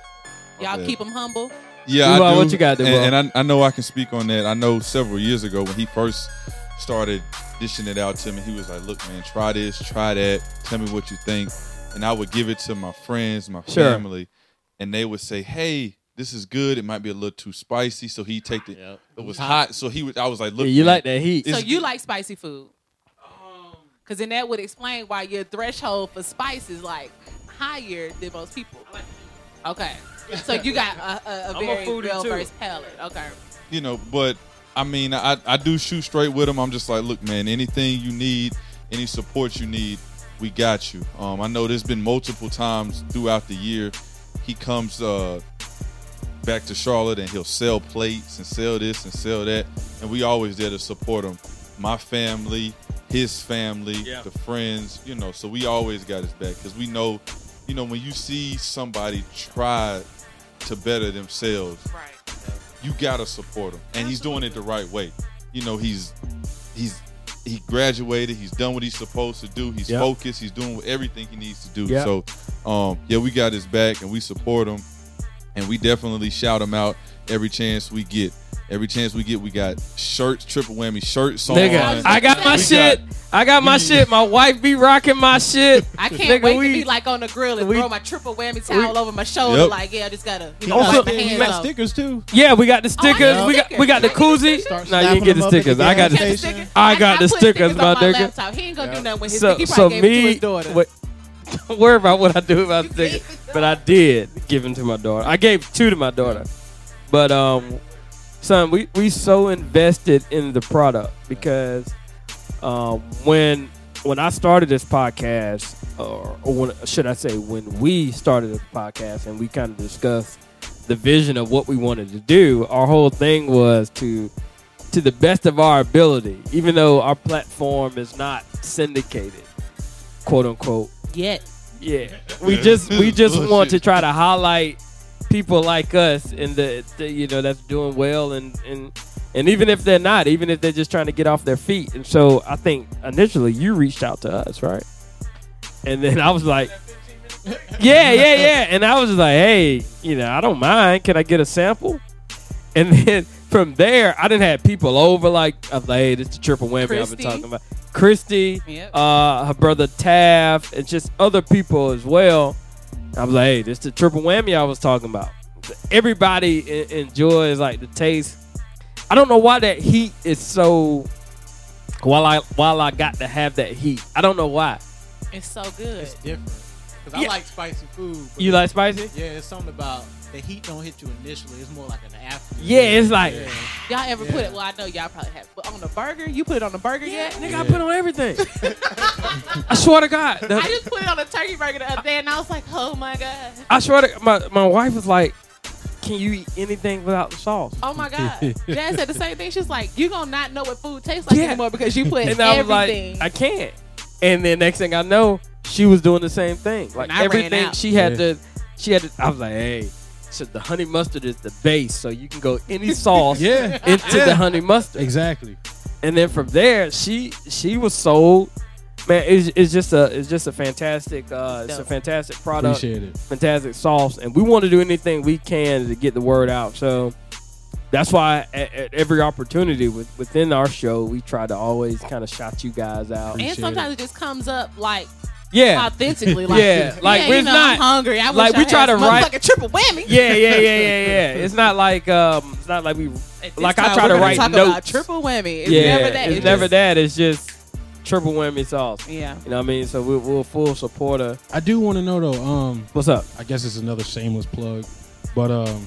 Y'all Okay. keep them humble. Yeah, Duval, I do. what you got, Duval? And, and I, I know I can speak on that. I know several years ago when he first started dishing it out to me, he was like, "Look, man, try this, try that. Tell me what you think." And I would give it to my friends, my Sure. family, and they would say, "Hey, this is good. It might be a little too spicy." So he take it. the. It was hot, so he was. I was like, "Look, Yeah, you man, like that heat? So It's- you like spicy food? Because then that would explain why your threshold for spice is like higher than most people. Okay. So you got a, a, a I'm a very foodie, well too. versed palate. Okay. you know, but I mean, I, I do shoot straight with him. I'm just like, look, man, anything you need, any support you need, we got you. Um, I know there's been multiple times throughout the year he comes uh, back to Charlotte and he'll sell plates and sell this and sell that, and we always there to support him. My family, his family, Yeah. the friends, you know, so we always got his back because we know, you know, when you see somebody try to better themselves, Right. you gotta support him, and he's doing it the right way. You know, he's he's he graduated. He's done what he's supposed to do. He's Yep. focused. He's doing everything he needs to do. Yep. So, um, yeah, we got his back, and we support him, and we definitely shout him out every chance we get. Every chance we get, we got shirts, triple whammy shirts on. Nigga, I got my We shit. I got my shit. My wife be rocking my shit. I can't Nigga, wait we- to be like on the grill and we- throw my triple whammy towel over my shoulder. Yep. Like, yeah, I just gotta you know, Also- wipe my you hands got off. stickers too. Yeah, we got the oh, stickers. got we got we got the I can get the koozie. stickers. No, you didn't get the up at the stickers. I got gas the Got station. sticker? I got the put stickers, on my my nigga. laptop. He ain't gonna do nothing with his So sticker. He so probably gave it to me, his daughter. what, don't worry about what I do about the stickers. But I did give them to my daughter. I gave two to my daughter. But um, son, we we so invested in the product because um, when when I started this podcast, or, or when, should I say, when we started this podcast, and we kind of discussed the vision of what we wanted to do, our whole thing was to to the best of our ability, even though our platform is not syndicated, quote unquote. Yet. Yeah, we just we just want to try to highlight people like us and the, the you know that's doing well and and and even if they're not, even if they're just trying to get off their feet. And so I think initially you reached out to us, right? And then I was like, yeah, yeah, yeah. And I was like, hey, you know, I don't mind. Can I get a sample? And then from there, I didn't have people over like, I was like, hey, this is the triple whammy I've been talking about. Christy, Yep. uh, her brother Taft, and just other people as well. I was like, hey, this is the triple whammy I was talking about. Everybody enjoys like the taste. I don't know why that heat is so. While I while I got to have that heat, I don't know why. It's so good. It's different. Cause Yeah. I like spicy food. You like spicy? Yeah, it's something about the heat don't hit you initially. It's more like an after. Yeah, it's like Yeah. Y'all ever put it? Well, I know y'all probably have. But on the burger, you put it on the burger yet? nigga, I put on everything. I swear to God, the- I just put it on a turkey burger the other day, and I was like, oh my god, I swear to my my wife was like, "Can you eat anything without the sauce?" oh my god. Jazz said the same thing. She's like, you gonna not know what food tastes like Yeah. anymore because you put and I was everything. like, I can't. And then next thing I know, she was doing the same thing. Like And I ran everything out. she had Yeah. to, she had to. I was like, hey, so the honey mustard is the base, so you can go any sauce Yeah. into the honey mustard. Exactly. And then from there, she she was sold. Man, it's, it's just a it's just a fantastic uh, it's a fantastic product Appreciate it. fantastic sauce, and we want to do anything we can to get the word out. So that's why at, at every opportunity with, within our show, we try to always kind of shout you guys out. and Appreciate sometimes it. just comes up like Yeah, authentically, like Yeah, like, yeah, you know, not- I'm hungry. I like, wish we I try to some write- a triple whammy. yeah, yeah, yeah, yeah, yeah. It's not like um, it's not like we At this like I try to write talk about triple whammy. It's yeah, never that. it's, never just- that. It's just triple whammy sauce. Yeah. You know what I mean? So we're, we're a full supporter. I do want to know though. Um, What's up? I guess it's another shameless plug, but um,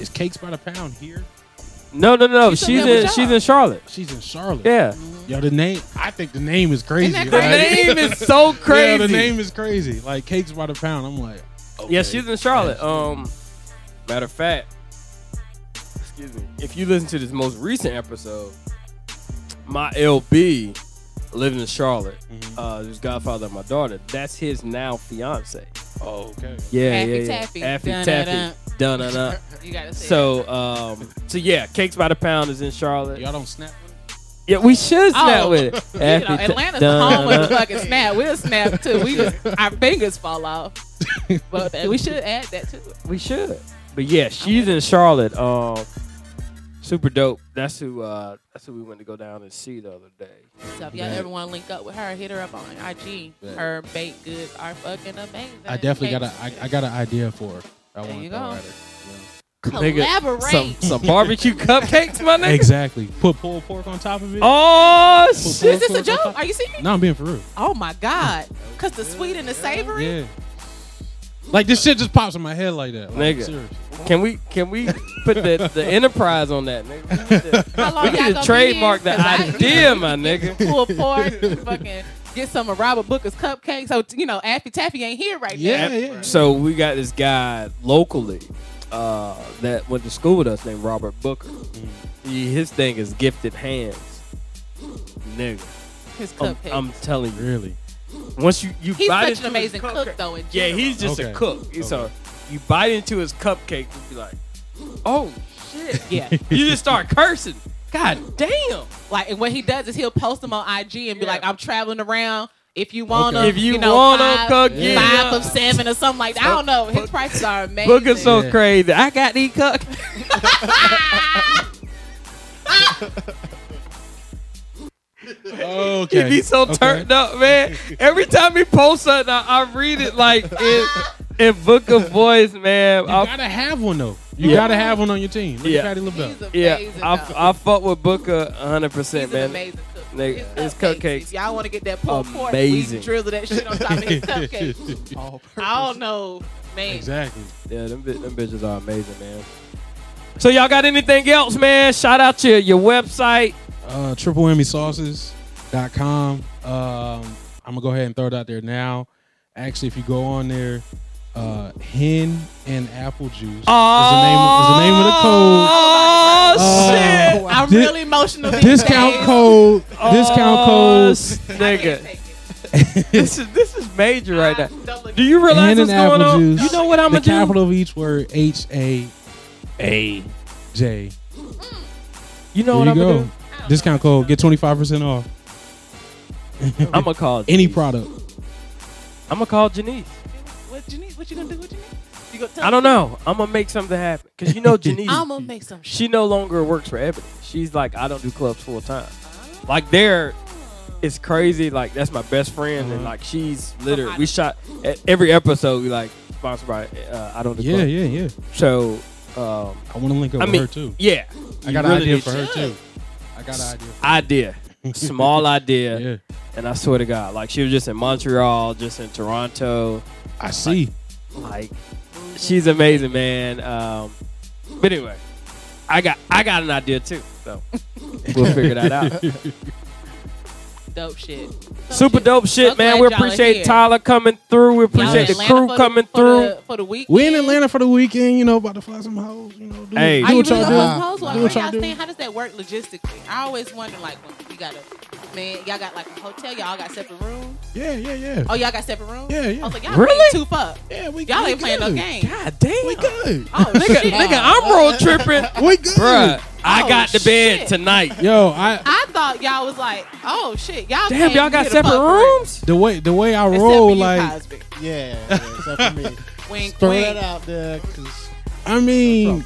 is Cakes by the Pound here? No, no, no. She's She's in she's in Charlotte. She's in Charlotte. Yeah. Yo, the name. I I think the name is crazy. Isn't The that right? name is so crazy. Yeah, the name is crazy. Like cakes by the pound. I'm like, Yeah, she's in Charlotte. Um, matter of fact, excuse me. If you listen to this most recent episode, my LB living in Charlotte. Mhm. Uh, who's godfather of my daughter. That's his now fiance. Oh, okay. Yeah, Affy yeah, yeah. Taffy. Affy Taffy. Dun dun dun. You gotta say So, um, so yeah, Cakes by the Pound is in Charlotte. Y'all don't snap with it? Yeah, we should snap Oh, with it. You know, Atlanta's dun, home of dun. the fucking snap. We'll snap too. We just our fingers fall off. But uh, we should add that to it. We should. But yeah, she's in Charlotte. Um, super dope. That's who. Uh, that's who we went to go down and see the other day. So if y'all ever want to link up with her, hit her up on IG. Bet. Her baked goods are fucking amazing. I definitely got a I, I got an idea for her. I There want you to throw go. At her. Nigga, collaborate. Some some barbecue cupcakes, my Yeah. nigga. Exactly. Put pulled pork on top of it. Oh Put shit! Is this a joke? Are you serious? No, I'm being for real. Oh my god! Cause the sweet and the savory. Yeah. Like this shit just pops in my head like that. Like, Nigga. serious. Can we can we put the, the enterprise on that, nigga? We need to, How long we y'all need gonna to be trademark here? that 'Cause I- idea, my nigga. Pull pork, fucking get some of Robert Booker's cupcakes. So you know, Affy Taffy ain't here right Yeah, now. yeah. So we got this guy locally uh, that went to school with us named Robert Booker. He, his thing is gifted hands, nigga. His I'm. I'm telling you. Really. Once you you He's bite such into an his amazing cupcake- cook, though. In Yeah, he's just a Okay. cook. So you bite into his cupcake and be like, oh shit. yeah. you just start cursing. God damn. Like, and what he does is he'll post them on IG and be Yeah. like, "I'm traveling around. If you want Okay. If you know, want 'em, five, come get five 'em. of seven or something like that. I don't know. His Book- prices are amazing. Booker's so Yeah. crazy. I got these cupcakes. Okay. He be so Okay. turned up, man. Every time he posts something, I, I read it like in, in book of voice, man. You I, gotta have one though. You Yeah. gotta have one on your team. Look Yeah. at Patti He's LaBelle. amazing. yeah, I, though. I fuck with Booker 100, He's percent an man. amazing cook. Nigga, his his cupcakes, cupcakes. If y'all want to get that pulled pork, amazing. we drizzle that shit on top of his cupcakes. All I don't know, man. Exactly. Yeah, them, bi- them bitches are amazing, man. So y'all got anything else, man? Shout out your your website. Uh triple whammy sauces.com. Um I'm gonna go ahead and throw it out there now. Actually, if you go on there, uh Henn and apple juice Oh, is the name is the name of the code. Oh Uh, shit! I'm Di- really emotional. Discount days. code. Discount Oh, code. s- I can't nigga. this is this is major right now. Don't look- Do you realize Hen what's and going apple on? juice. You know what I'm gonna do? The capital of each word H A A J. You know There what you I'm go. gonna do? Discount code. Get 25% off. I'm gonna call Any product. I'm gonna call Janice. What you? What you gonna do? What you need? You gonna tell I don't know. I'm gonna make something happen because you know Janice. I'm gonna make some shit. she no longer works for Ebony. She's like, I don't do clubs full time. Like there, it's crazy. Like that's my best friend, and Uh-huh. like she's literally. We shot at every episode. We like sponsored by uh, I don't do Yeah, clubs. yeah, yeah. So um, I want to link up I with mean, her too. yeah, I you got an idea for to- her too. I got an idea. Idea, small idea, Yeah. and I swear to God, like she was just in Montreal, just in Toronto. I see. Like she's amazing, man. Um, but anyway, I got I got an idea too. So we'll figure that out. Dope shit. Super dope shit, So man. We appreciate. Tyler coming through. We appreciate the Atlanta crew for the- coming for through. the, for the weekend. We in Atlanta for the weekend, you know, about to fly some hoes, you know. Do, Hey. Are do you what y'all gonna do. host? Well, Do what y'all y'all do. How does that work logistically? I always wonder, like, when we got a man, y'all got like a hotel, y'all got separate rooms. Yeah, yeah, yeah. Oh, y'all got separate rooms. Yeah, yeah. I was like, y'all Really? really? too fuck. Yeah, we Y'all we ain't playing no good. game. God damn. We good. Oh Nigga, shit! nigga, I'm road tripping. We good. Bruh, I Oh, got the bed shit. tonight. Yo, I I thought y'all was like, oh shit, y'all. Damn, y'all got separate fuck for real. rooms? the way the way I Except roll, you, like Cosby. Yeah, yeah, except for me. Wink, Throw wink. that out there, cause I mean,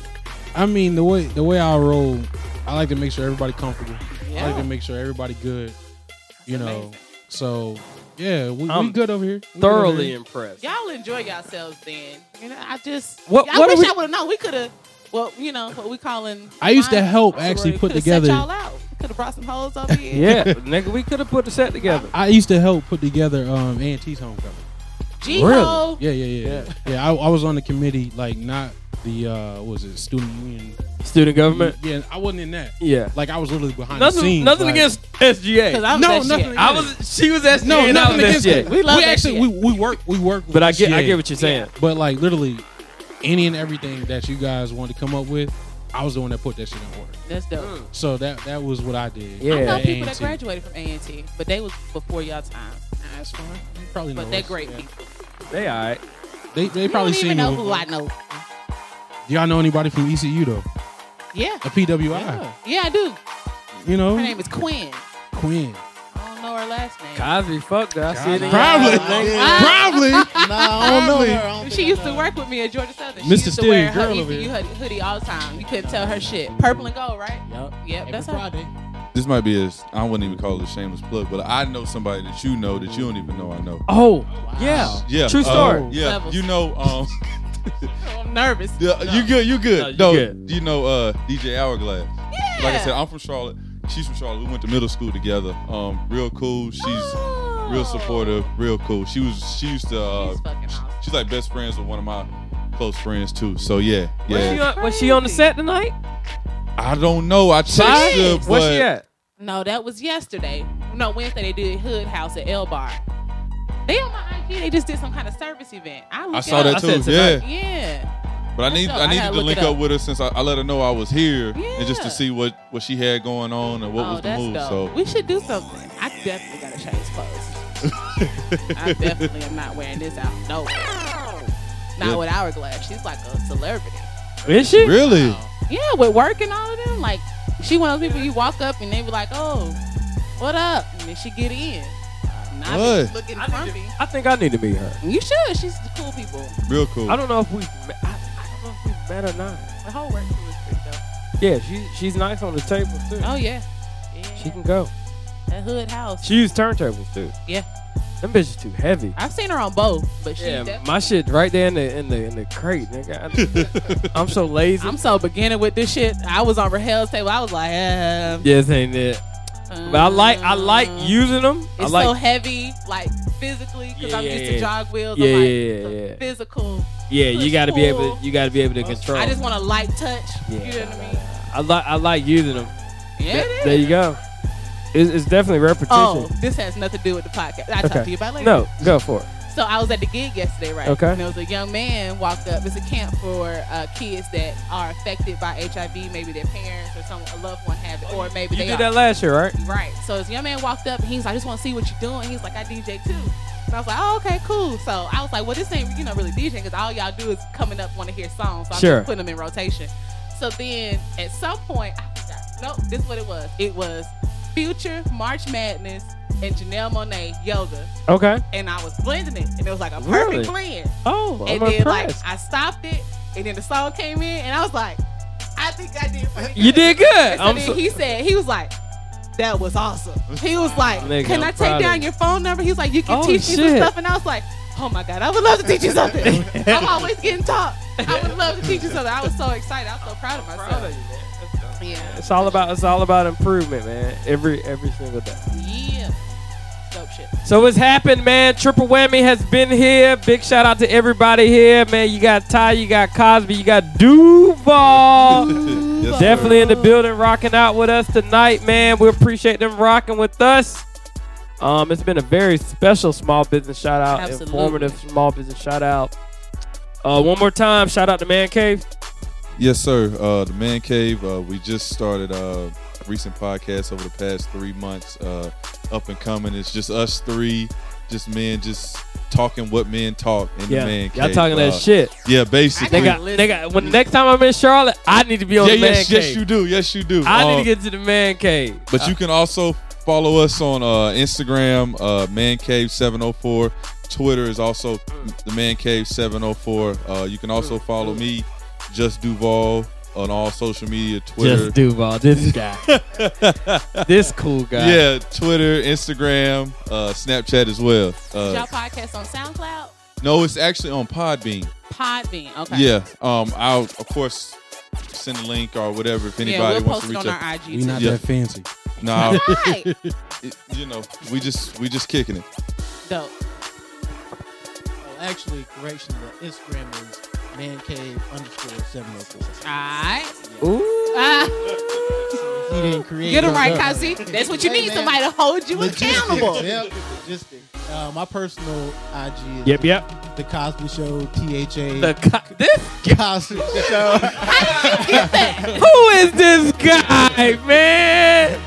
I mean the way the way I roll, I like to make sure everybody comfortable. Yeah. I like to make sure everybody good. You know, amazing. so yeah, we, we I'm good over here. We good over Thoroughly here. impressed. Y'all enjoy yourselves then. You know, I just. What- I what wish are we- I would have known. We could have. Well, you know what we calling. I used to help actually put together- Set y'all out. Could have brought some hoes over here. Yeah, nigga, we could have put the set together. I used to help put together um A&T's homecoming. G-Ho. Yeah, yeah, yeah, yeah. Yeah, I, I was on the committee, like not the uh, what was it student union? Student government. Yeah, I wasn't in that. Yeah. Like I was literally behind the Nothing. scenes. Nothing like- against SGA. Because I was No, that nothing. I was. She was SGA. No, and I nothing was against SGA. it. We love that actually shit. we, we work we work. With But I get. I get what you're saying. But like literally, any and everything that you guys wanted to come up with, I was the one that put that shit in order. That's dope. Hmm. So that that was what I did. Yeah. I know people that A&T. graduated from A&T, but they was before y'all time. That's fine. You probably know. But they're us. great Yeah. people. They all right. They they You probably don't seen even know who I know. Do y'all know anybody from ECU though? Yeah. A PWI. Yeah, yeah I do. You know, Her name is Quinn. Quinn. I don't know her last name. Cosby fucked her. I see it Probably. eyes. Probably. No, I don't know her. Don't She used to work with me at Georgia Southern. She Mr. used to Steely wear her girl over ECU here. hoodie, hoodie all the time. You couldn't tell her shit. Purple and gold, right? Yup. Yep, Every that's her. This might be a I wouldn't even call it a shameless plug, but I know somebody that you know that you don't even know I know. Oh, yeah. Yeah, True uh, story. yeah, Levels. you know. Um, Oh, I'm nervous. yeah, you good? You good? No, No, you good. you know uh, DJ Hourglass. Yeah. Like I said, I'm from Charlotte. She's from Charlotte. We went to middle school together. Um, real cool. She's real supportive. Real cool. She was. She used to. Uh, She's fucking awesome. she's like best friends with one of my close friends too. So yeah, Was, she yeah. on, was she on the set tonight? I don't know. I checked her. Where's she at? No, that was yesterday. No, Wednesday they did Hood House at L Bar. They on my IG. They just did some kind of service event. I, looked I saw up. that I too. said Yeah. Yeah. But I need. I I needed gotta link up up. with her since I, I let her know I was here and just to see what what she had going on and what oh, was the move. dope. So We should do something. I definitely gotta change clothes. I definitely am not wearing this out. No. Not Yeah. with Hourglass. She's like a celebrity. Is she? really, Yeah, with work and all of them. Like, she one of those people you walk up and they be like, oh, what up? And then she get in. Not What? looking I, need frumpy. to, I think I need to meet her. You should. She's the cool people. real cool. I don't know if we. I, I don't know if we met or not. The whole work crew is pretty dope. Yeah, she she's nice on the table too. Oh yeah. Yeah. She can go. that hood house. She used turntables too. Yeah. Them bitches too heavy. I've seen her on both, but she Yeah, my shit right there in the in the in the crate, nigga. I- I'm so lazy. I'm so beginning with this shit. I was on Rahel's table. I was like, um, Yes, ain't it? But I like I like um, using them. I It's like so heavy, like physically, because Yeah, I'm used yeah. to jog wheels. Yeah, I'm like, yeah, yeah, physical. yeah. You got to be able to you got to be able to control. I just want a light touch. Yeah. You know what I mean? I like I like using them. Yeah, Th- it is. there you go. It's, it's definitely repetition. Oh, this has nothing to do with the podcast. I'll talk to you about it later. no, go for it. So I was at the gig yesterday, right? Okay. And there was a young man walked up. It's a camp for uh, kids that are affected by HIV. Maybe their parents or some a loved one have it, or maybe You they did are. that last year, right? Right. So this young man walked up and he's like, I just want to see what you're doing. He's like, I DJ too. And I was like, oh, okay, cool. So I was like, well, this ain't, you know, really DJing because all y'all do is coming up want to hear songs. So I'm Sure. just putting them in rotation. So then at some point, I forgot. Nope, this is what it was. It was Future, March Madness, and Janelle Monáe Yoga. Okay. And I was blending it. And it was like a perfect Really? blend. Oh, and I'm then, like. I stopped it. And then the song came in. And I was like, I think I did pretty you did good. And so I'm then so, he said, he was like, that was awesome. He was like, Nigga, can I'm I proud take down your phone number? He's like, you can Oh, teach me some stuff. And I was like, oh my God, I would love to teach you something. I'm always getting taught. I would love to teach you something. I was so excited. I was so proud of myself. Yeah. It's all about it's all about improvement, man. Every every single day. Yeah. Dope shit. So it's happened, man. Triple whammy has been here. Big shout out to everybody here, man. You got Ty, you got Cosby, you got Duval. Yes, sir. Definitely in the building, rocking out with us tonight, man. We appreciate them rocking with us. Um, it's been a very special small business shout out, Absolutely. informative small business shout out. Uh, one more time, shout out to Man Cave. Yes, sir. Uh, the Man Cave. Uh, we just started uh, a recent podcast over the past three months. Uh, up and coming. It's just us three, just men, just talking what men talk in Yeah, the Man Cave. y'all talking Uh, that shit. Yeah, basically. They gotta listen. nigga, when next time I'm in Charlotte, I need to be on yeah, the Man yes, Cave. yes, you do. Yes, you do. I need Um, to get to the Man Cave. But you can also follow us on uh, Instagram, uh, Man Cave 704. Twitter is also the Man Cave 704. Uh, you can also follow me, Just Duval, on all social media, Twitter. Just Duval, this guy, this cool guy. yeah, Twitter, Instagram, uh, Snapchat as well. Y'all Uh, podcast on SoundCloud? no, it's actually on Podbean. Podbean. Okay. Yeah. Um, I'll of course send a link or whatever if anybody Yeah, we'll wants post to reach out. our IG We're not Yeah. that fancy. Nah, Right. it- you know, we just we just kicking it. Dope. Oh, actually, correction. The Instagram is man cave underscore seven oh four. Alright. Ooh. Ah, He didn't create. get him it. right, Kasi. That's what you Hey, need. man. Somebody to hold you Logistics, accountable. Yep. Logistics. Uh, my personal IG is Yep, yep. the Cosby Show. T H A. The co- this Cosby Show. who is this guy, man?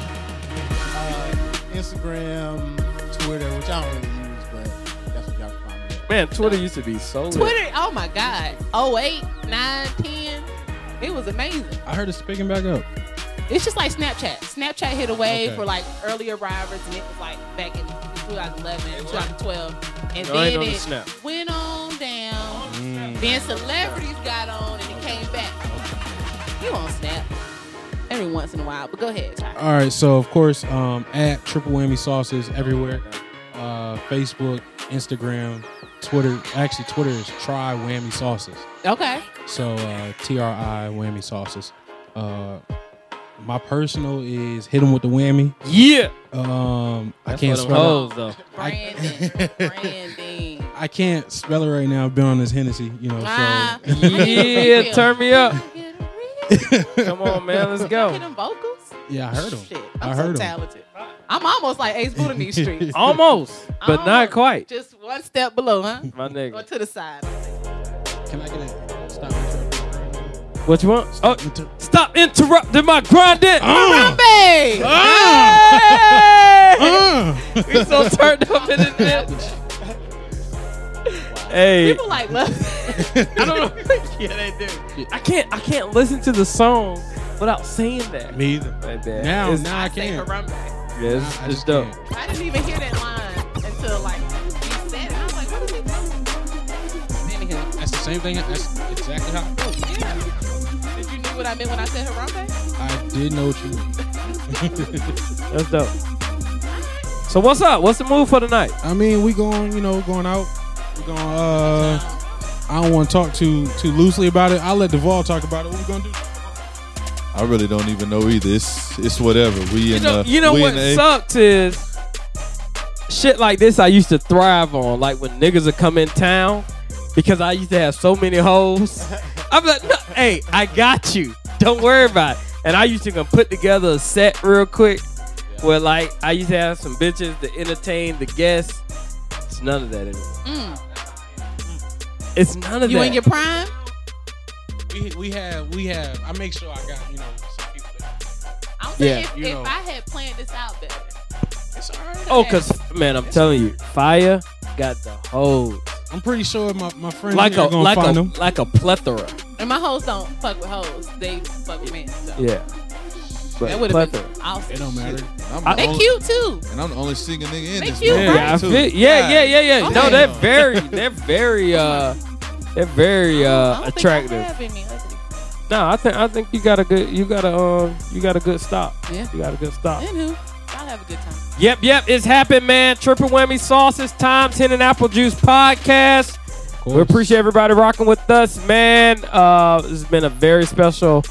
uh, Instagram, Man, Twitter used to be so lit. Twitter, oh my God. 08, 9, 10. It was amazing. I heard it's picking back up. It's just like Snapchat. Snapchat hit a wave Okay. for like early arrivals, and it was like back in 2011, 2012. And No, I ain't then on the it Snap. went on down. Mm. Then celebrities got on, and it came back. You on Snap every once in a while, but go ahead. Ty. All right, so of course, um, at Triple Whammy Sauces everywhere. Uh, Facebook, Instagram, Twitter. Actually, Twitter is Try Whammy Sauces. Okay. So uh, T R I Whammy Sauces. Uh, my personal is hit 'em with the whammy. Yeah. Um, I That's can't for them spell it. hoes, though. Brandon. Brandon. I can't spell it right now. I've been on this Hennessy, you know. Ah. So Yeah, turn me up. Get a real- Come on, man, let's Hear go. them vocals? Yeah, I heard him. Shit, I I'm heard so 'em. talented. I'm almost like Ace Boon in these streets. Almost, but not quite. Just one step below, huh? My Or nigga. to the side. Can I get a stop? interrupting? What you want? Oh, Inter- stop interrupting my grinding. Uh, Harambe! Hey! uh. We so turned up in this bitch. Hey, People like love. I don't know. yeah, they do. I can't. I can't listen to the song without saying that. Me either. My bad. Now, it's, now I say can't. Harambe. yeah, it's, I it's just dope. can't. I didn't even hear that line until like he said it. I was like, what is he doing? Anywho, That's the same thing. That's exactly how I felt. yeah. Did you know what I meant when I said Harambe? I did know what you meant. That's dope. So what's up? What's the move for tonight? I mean, we going, you know, going out. We're going. Uh, I don't want to talk too too loosely about it. I'll let Duval talk about it. What we gonna do? I really don't even know either. It's it's whatever. We You in know, the you know we what in the sucks is shit like this. I used to thrive on, like when niggas would come in town, because I used to have so many hoes. I'm like, no, hey, I got you. Don't worry about it. And I used to come put together a set real quick, where like I used to have some bitches to entertain the guests. It's none of that anymore. Mm. It's none of You that. You in your prime? We we have we have. I make sure I got you know some people. That, I'm saying Yeah, if, you if know. I had planned this out better. it's all right. oh, cause man, I'm telling you, Fiya got the hoes I'm pretty sure my, my friends like here a are gonna like find a them. like a plethora. And my hoes don't fuck with hoes. They fuck with men. So. Yeah. But That would have been awesome. It don't matter. I'm the They only- cute too. and I'm the only single nigga in They this. cute, bitch, right? Yeah, I feel, yeah, God. yeah, yeah, yeah. No, they're very, they're very, uh, they're very I uh don't think I attractive. have any. No, I think I think you got a good, you got a, um, you got a good stop. Yeah. You got a good stop. Anywho, y'all have a good time. Yep, yep, it's happened, man. Triple whammy sauces, time, Henn and apple juice podcast. We appreciate everybody rocking with us, man. Uh, this has been a very special,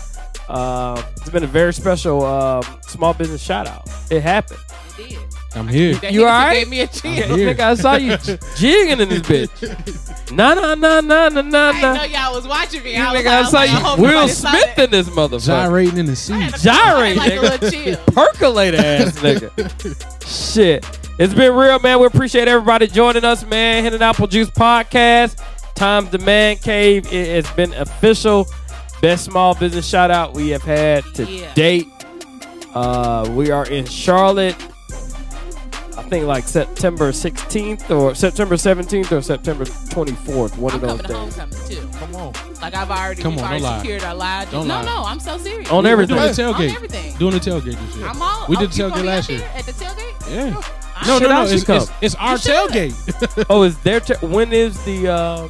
uh, it's been a very special um, small business shout out. It happened. It did. I'm here. That You alright? Gave me a cheer. I'm here. Nigga, I saw you jigging in this bitch. Nah, nah, nah, nah, nah, nah, I didn't know y'all was watching me. You I was nigga, like, I I saw like, I you Will Smith in this motherfucker. Gyrating in the seat. Gyrate, Like a nigga. little chill. Percolator ass nigga. Shit. It's been real, man. We appreciate everybody joining us, man. Henn and Apple Juice Podcast. Times the Man Cave. It has been official. Best small business shout out we have had to Yeah. date. Uh, we are in Charlotte. I think like September 16th or September 17th or September 24th. One I'm of those coming to days. homecoming too. Come on. Like I've already, Come we've on, already don't lie. secured our lodge. Don't no, lie. no, I'm so serious. On We're everything. doing the On tailgate. everything. Doing the tailgate this year. I'm all. We oh, did you tailgate last year. At the tailgate? Yeah. I No, Shit, no, I no. It's, it's, it's our tailgate. Oh, is there? T- when is the um,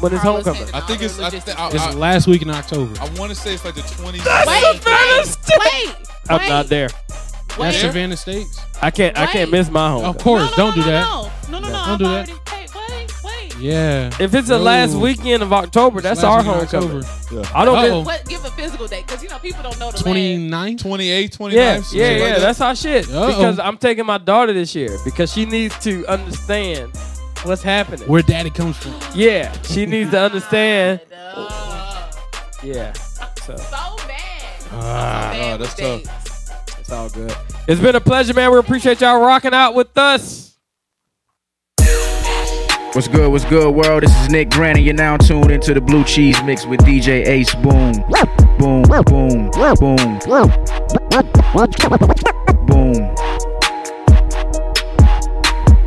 when is Carlos homecoming? I think it's. I, logistics. th- It's I, I, last week in October. I want to say it's like the 20. Wait, wait, wait, I'm not there. That's wait. Savannah States. I can't. I can't Wait. miss my home. Of course, No, no, don't no, do no, that. No, no, no, no. Don't I've do that. already- Wait, wait, wait. Yeah. If it's the No. last weekend of October, that's Last our week in homecoming. October. I don't. Uh-oh. Miss, What? Give a physical date, because you know people don't know the 29th? 28, 29. yeah, some yeah, shit yeah. like that. that's our shit. Uh-oh. Because I'm taking my daughter this year because she needs to understand What's happening? where daddy comes from. Yeah, she needs to understand. Uh, Yeah, so so bad. Ah, Bad oh, that's with tough. Dates. it's all good. It's been a pleasure, man. We appreciate y'all rocking out with us. What's good? What's good, world? This is Nick Grant, and you're now tuned into the Bleu Cheese Mix with DJ Ace Boon. Boom, boom, boom, boom. Boom.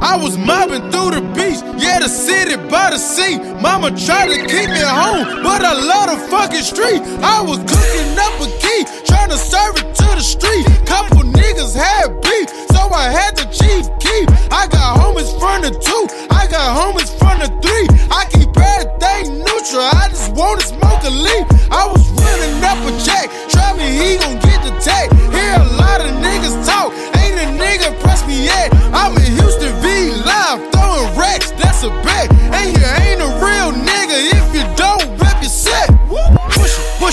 I was mobbing through the beach, yeah, the city by the sea. Mama tried to keep me home, but I love the fucking street. I was cooking up a trying to serve it to the street. Couple niggas had beef, so I had the chief keep. I got homies from the two, I got homies from the three. I keep everything neutral, I just wanna smoke a leaf. I was running up a check, try me, he gon' get the tag. Hear a lot of niggas talk, ain't a nigga press me yet. I'm in Houston V live, throwing racks, that's a bet.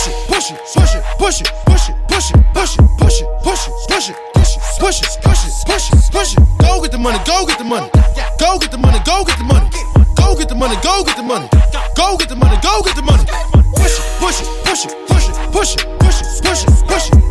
Push it, push it, push it, push it, push it, push it, push it, push it, push it, push it, push it, push it, push it, push it, push it. Go get the money, go get the money. Go get the money, go get the money. Go get the money, go get the money. Go get the money, go get the money. Push it, push it, push it, push it, push it, push it, push it, push it,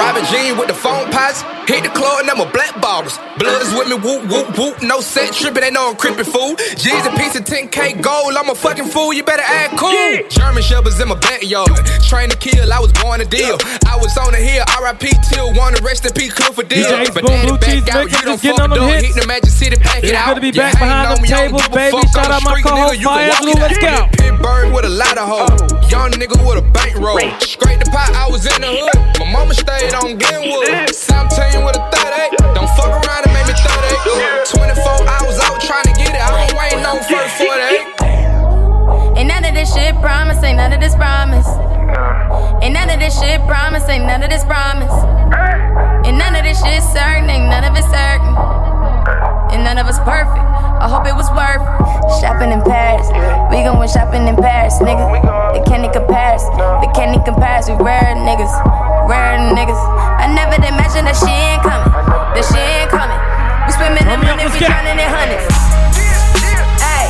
Robin Jean with the phone pots. Hit the club and I'm a me, whoop, whoop, whoop. No set tripping, they know I'm fool. G's a piece of 10K gold. I'm a fucking fool, you better act cool. German shepherds in my backyard. Train to kill, I was born to deal. I was on the hill, RIP till one, rest in peace, Clifford Deal. DJ Ace But Boom, daddy Bleu Cheese back out, Mix, you don't fuck on them dog. hits. Hit the Magic City, pack it It's out. good to be back hate behind on them me, I tables, baby. Shout out my co-host, nigga, you can Fire walk Blue. Let's out. go. Pittsburgh with a lot of hoes. Young nigga with a bankroll. Scrape the pot, I was in the hood. My mama stayed on Glenwood. Seventeen with a 30. Me 30. 24 hours out trying to get it. I don't wait no first 48. Ain't none of this shit promise, ain't none of this promise. Ain't none of this shit promise, ain't none of this promise. Ain't none of this shit certain, ain't none of it certain. And none of us perfect. I hope it was worth it. shopping in Paris. We gon' went shopping in Paris, nigga. They can't even compare us. They can't even compare us. We rare niggas, rare niggas. I never imagined that she ain't coming. That she ain't coming. We swimming in money, we drowning in hundreds. Hey,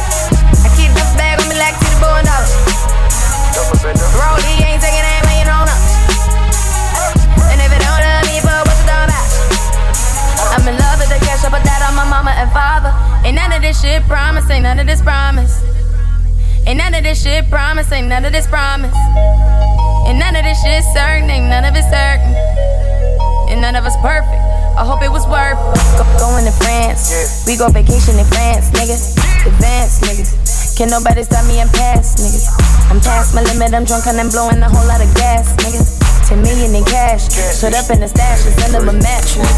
I keep this bag on me like to the bone dollar. Rollie ain't taking that you on up. And if it don't love me, but what's it all about? I'm in love with the cash, I put that on my mama and father. Ain't none of this shit promise, ain't none of this promise. Ain't none of this shit promise, ain't none of this promise. Ain't none of this shit certain, ain't none of it certain. And none of us perfect. I hope it was worth. Go, going to France. We go vacation in France, nigga. Advance, nigga. Can nobody stop me? I'm past, niggas. I'm past my limit. I'm drunk and I'm blowing a whole lot of gas, niggas. 10 million in cash. Shut up in the stash. It's under my mattress.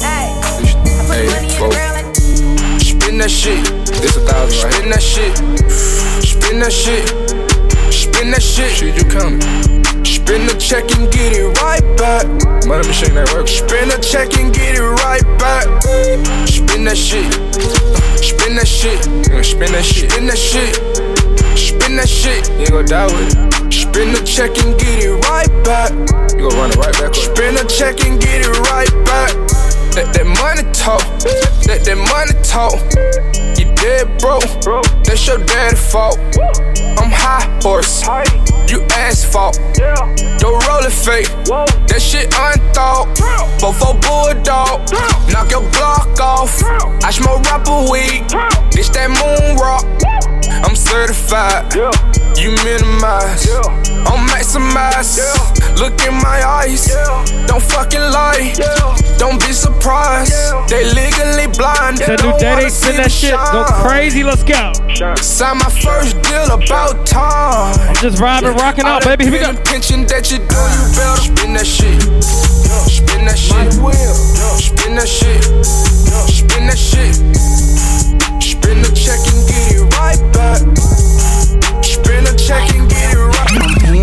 Hey, I put Hey, money in the ground like. Spin that shit. This a thousand? Spin that shit. Spin that shit. Spin that shit. Shit, you coming. Spin the check and get it right back. Money machine that work. Spin the check and get it right back. Spin that shit. Spin that shit. Spin that shit. Spin that shit. Spin that shit. You gonna die with it. Spin the check and get it right back. You gonna run it right back. Spin the check and get it right back. Let that money talk. Let that money talk. Dead broke. That's your daddy fault. I'm high horse. You asphalt. Don't roll it fake. That shit unthought. Before bulldog. Knock your block off. I smoke rapper weed. This that moon rock. I'm certified. You minimize. I'm maximize. Look in my eyes. Don't fucking lie. Don't be surprised. They legally blind. They That new don't wanna see send that the shit. Go crazy. Let's go. Sign my first deal about time. I'm just vibing, rocking out, baby. Here we go. Pension that you do, you better spin that shit. Spin that shit. Spin that shit. Spin that shit. Spin the check and get it right back. Spin the check and get it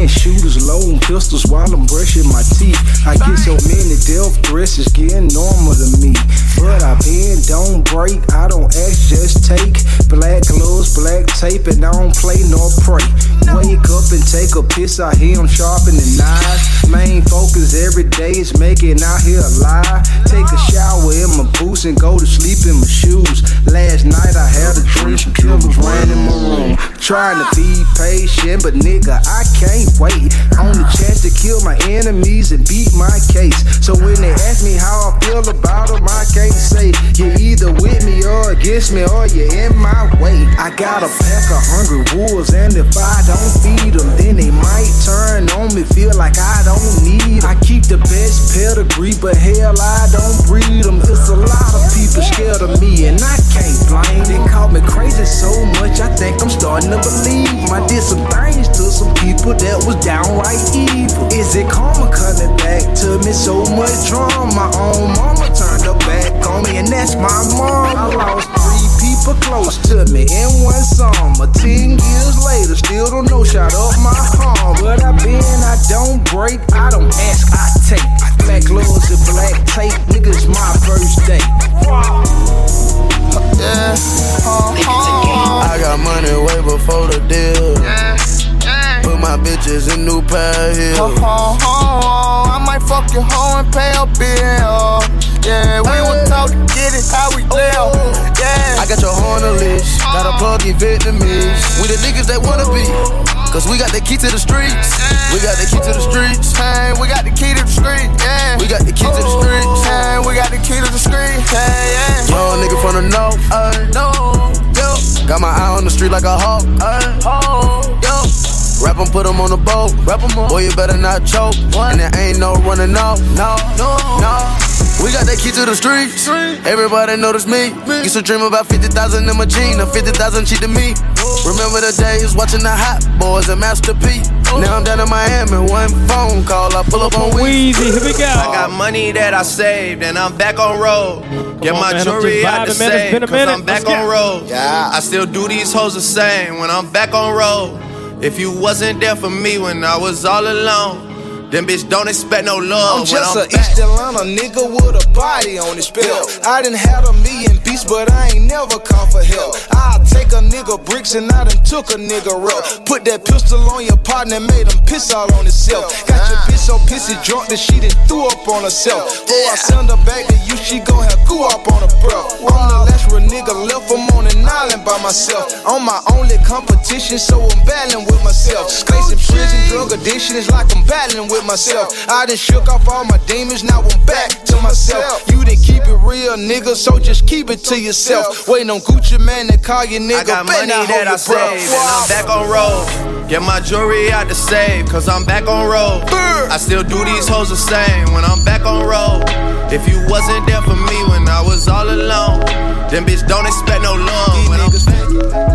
shooters loading pistols while I'm brushing my teeth. I get so many death threats, it's getting normal to me. But I bend, don't break, I don't ask, just take. Black gloves, black tape, and I don't play nor pray. Wake up and take a piss, I hear 'em sharpening knives. Main focus every day is making out here alive. Take a shower in my boots and go to sleep in my shoes. Last night I had a dream, killers ran in my room. Trying to be patient, but nigga, I can't wait. On the chance to kill my enemies and beat my case. So when they ask me how I feel about them, I can't say you're either with me or against me or you're in my way. I got a pack of hungry wolves, and if I don't feed them, then they might turn on me, feel like I don't need 'em. I keep the best pedigree, but hell, I don't breed them. It's a lot of people scared of me, and I can't blame. They call me crazy so much, I think I'm starting to believe. I did some things to some people that was downright evil. Is it karma coming back to me? So much drama. My own mama turned her back on me, and that's my mom. I lost three people close to me in one summer. Ten years later, still don't know, shot up my harm. But I been, I don't break, I don't ask, I take. Black gloves and black tape, niggas my first day. Yeah. Uh-huh. I got money way before the deal. Put my bitches in new pair of heels. Uh-huh. I might fuck your hoe and pay a bill. Yeah, we were taught to get it how we live. Yeah. I got your hoe on the list. Got a plug in Vietnamese. We the niggas that wanna be. Cause we got the key to the streets. We got the key to the streets. Hey, we got the key to the street. Yeah. We got the key to the streets. Hey, we got the key to the street. Hey, yeah. Young nigga from the north. Uh, no. Yo. Got my eye on the street like a hawk. Uh, yo. Rap 'em, put 'em on the boat. Rap 'em on. Boy, you better not choke. And there ain't no running off. No, no, no. We got that key to the streets. Everybody notice me. Used to dream about 50,000 in my jeans. or 50,000 cheap to me. Remember the days watching the Hot Boys and Master P. Now I'm down in Miami, one phone call, I pull up on Weezy. Here we go. I got money that I saved and I'm back on road. Get on, my man, I'm jewelry just out the vibing, safe, cause. I'm back Let's on go. road. Yeah, I still do these hoes the same when I'm back on road. If you wasn't there for me when I was all alone, then bitch don't expect no love I'm just when a I'm East Atlanta nigga with a body on his belt. I done had a million beats, but I ain't never called for help. I'll take a nigga bricks and I done took a nigga rep. Put that pistol on your partner, made him piss all on himself. Got your bitch so pissy drunk that she done threw up on herself. Before I send her back to you, she gon' have goo up on her breath. I'm the last real nigga left, I'm on an island by myself. I'm my only competition, so I'm battling with myself. Facing prison, drug addiction is like I'm battling with myself. I done shook off all my demons, now I'm back to myself. You didn't keep it real, nigga, so just keep it to yourself. Waiting on Gucci Mane to call you nigga. I got money that I hold your breath. saved and I'm back on road. Get my jewelry out the safe, cause I'm back on road. I still do these hoes the same when I'm back on road. If you wasn't there for me when I was all alone, then bitch don't expect no love when I'm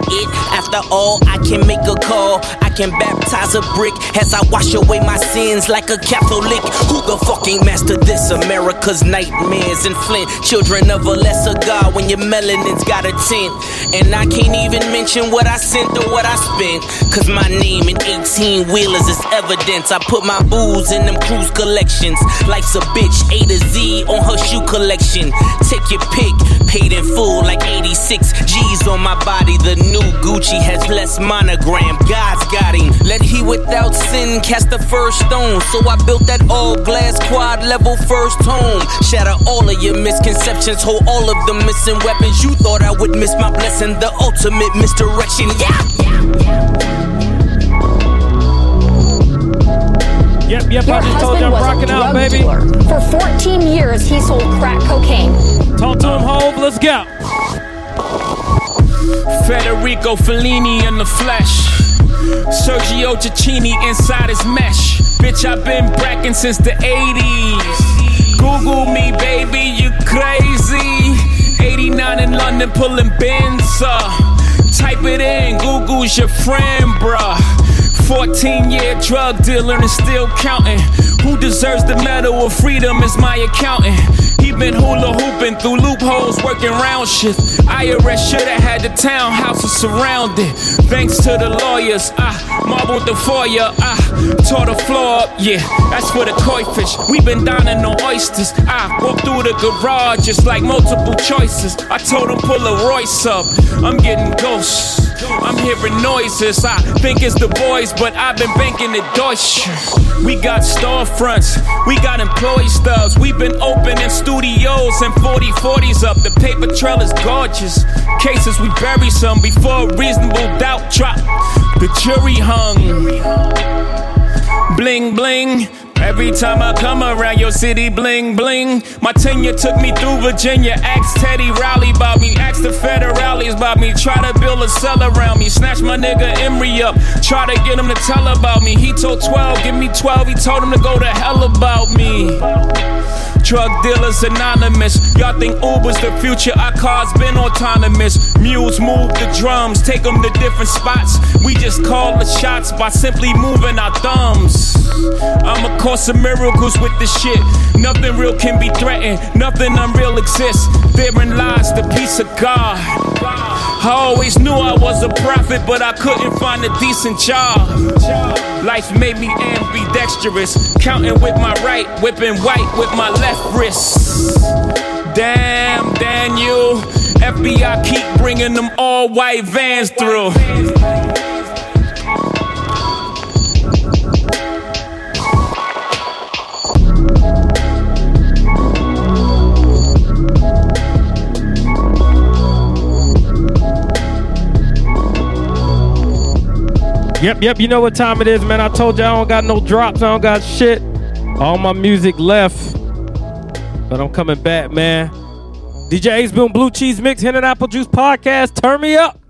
it. After all, I can make a call. I can baptize a brick as I wash away my sins like a Catholic. Who the fucking master this? America's nightmares and Flint. Children of a lesser God when your melanin's got a tint. And I can't even mention what I sent or what I spent. Cause my name in 18 wheelers is evidence. I put my booze in them cruise collections. Life's a bitch, A to Z on her shoe collection. Take your pick, paid in full like 86 G's on my body. The new Gucci has less monogram. God's got him. Let he without sin cast the first stone. So I built that all glass quad level first home. Shatter all of your misconceptions, hold all of the missing weapons. You thought I would miss my blessing, the ultimate misdirection. Yeah. Yep, yep, Your I just told you I'm husband was a rocking out, baby. dealer. For 14 years, he sold crack cocaine. Talk to him, Hove. Let's go. Federico Fellini in the flesh. Sergio Tacchini inside his mesh. Bitch, I've been bracking since the 80s. Google me, baby, you crazy. 89 in London, pulling bins up. Type it in, Google's your friend, bruh. 14 year drug dealer and still counting. Who deserves the medal of freedom is my accountant. He been hula hooping through loopholes, working round shift. IRS shoulda had the townhouses surrounded. Thanks to the lawyers, I marbled the foyer. I tore the floor up, yeah, that's for the koi fish. We been dining on oysters. I walked through the garage just like multiple choices. I told him pull a Royce up. I'm getting ghosts. I'm hearing noises. I think it's the boys, but I've been banking the Deutsche. We got storefronts, we got employee stubs. We've been opening studios and 40 40s up. The paper trail is gorgeous. Cases we bury some before reasonable doubt drop. The jury hung. Bling bling. Every time I come around your city, bling bling. My tenure took me through Virginia. Ask Teddy Riley about me. Ask the federales about me. Try to build a cell around me. Snatch my nigga Emory up. Try to get him to tell about me. He told 12, give me 12. He told him to go to hell about me. Drug dealers anonymous. Y'all think Uber's the future? Our cars been autonomous. Mules move the drums, take them to different spots. We just call the shots by simply moving our thumbs. I'm a course of miracles with this shit. Nothing real can be threatened, nothing unreal exists. Therein lies the peace of God. I always knew I was a prophet, but I couldn't find a decent job. Life made me ambidextrous, counting with my right, whipping white with my left wrist. Damn, Daniel, FBI keep bringing them all white vans through. Yep, yep. You know what time it is, man. I told you I don't got no drops. I don't got shit. All my music left. But I'm coming back, man. DJ Ace Boon Bleu Cheese Mix, Henn and Apple Juice Podcast. Turn me up.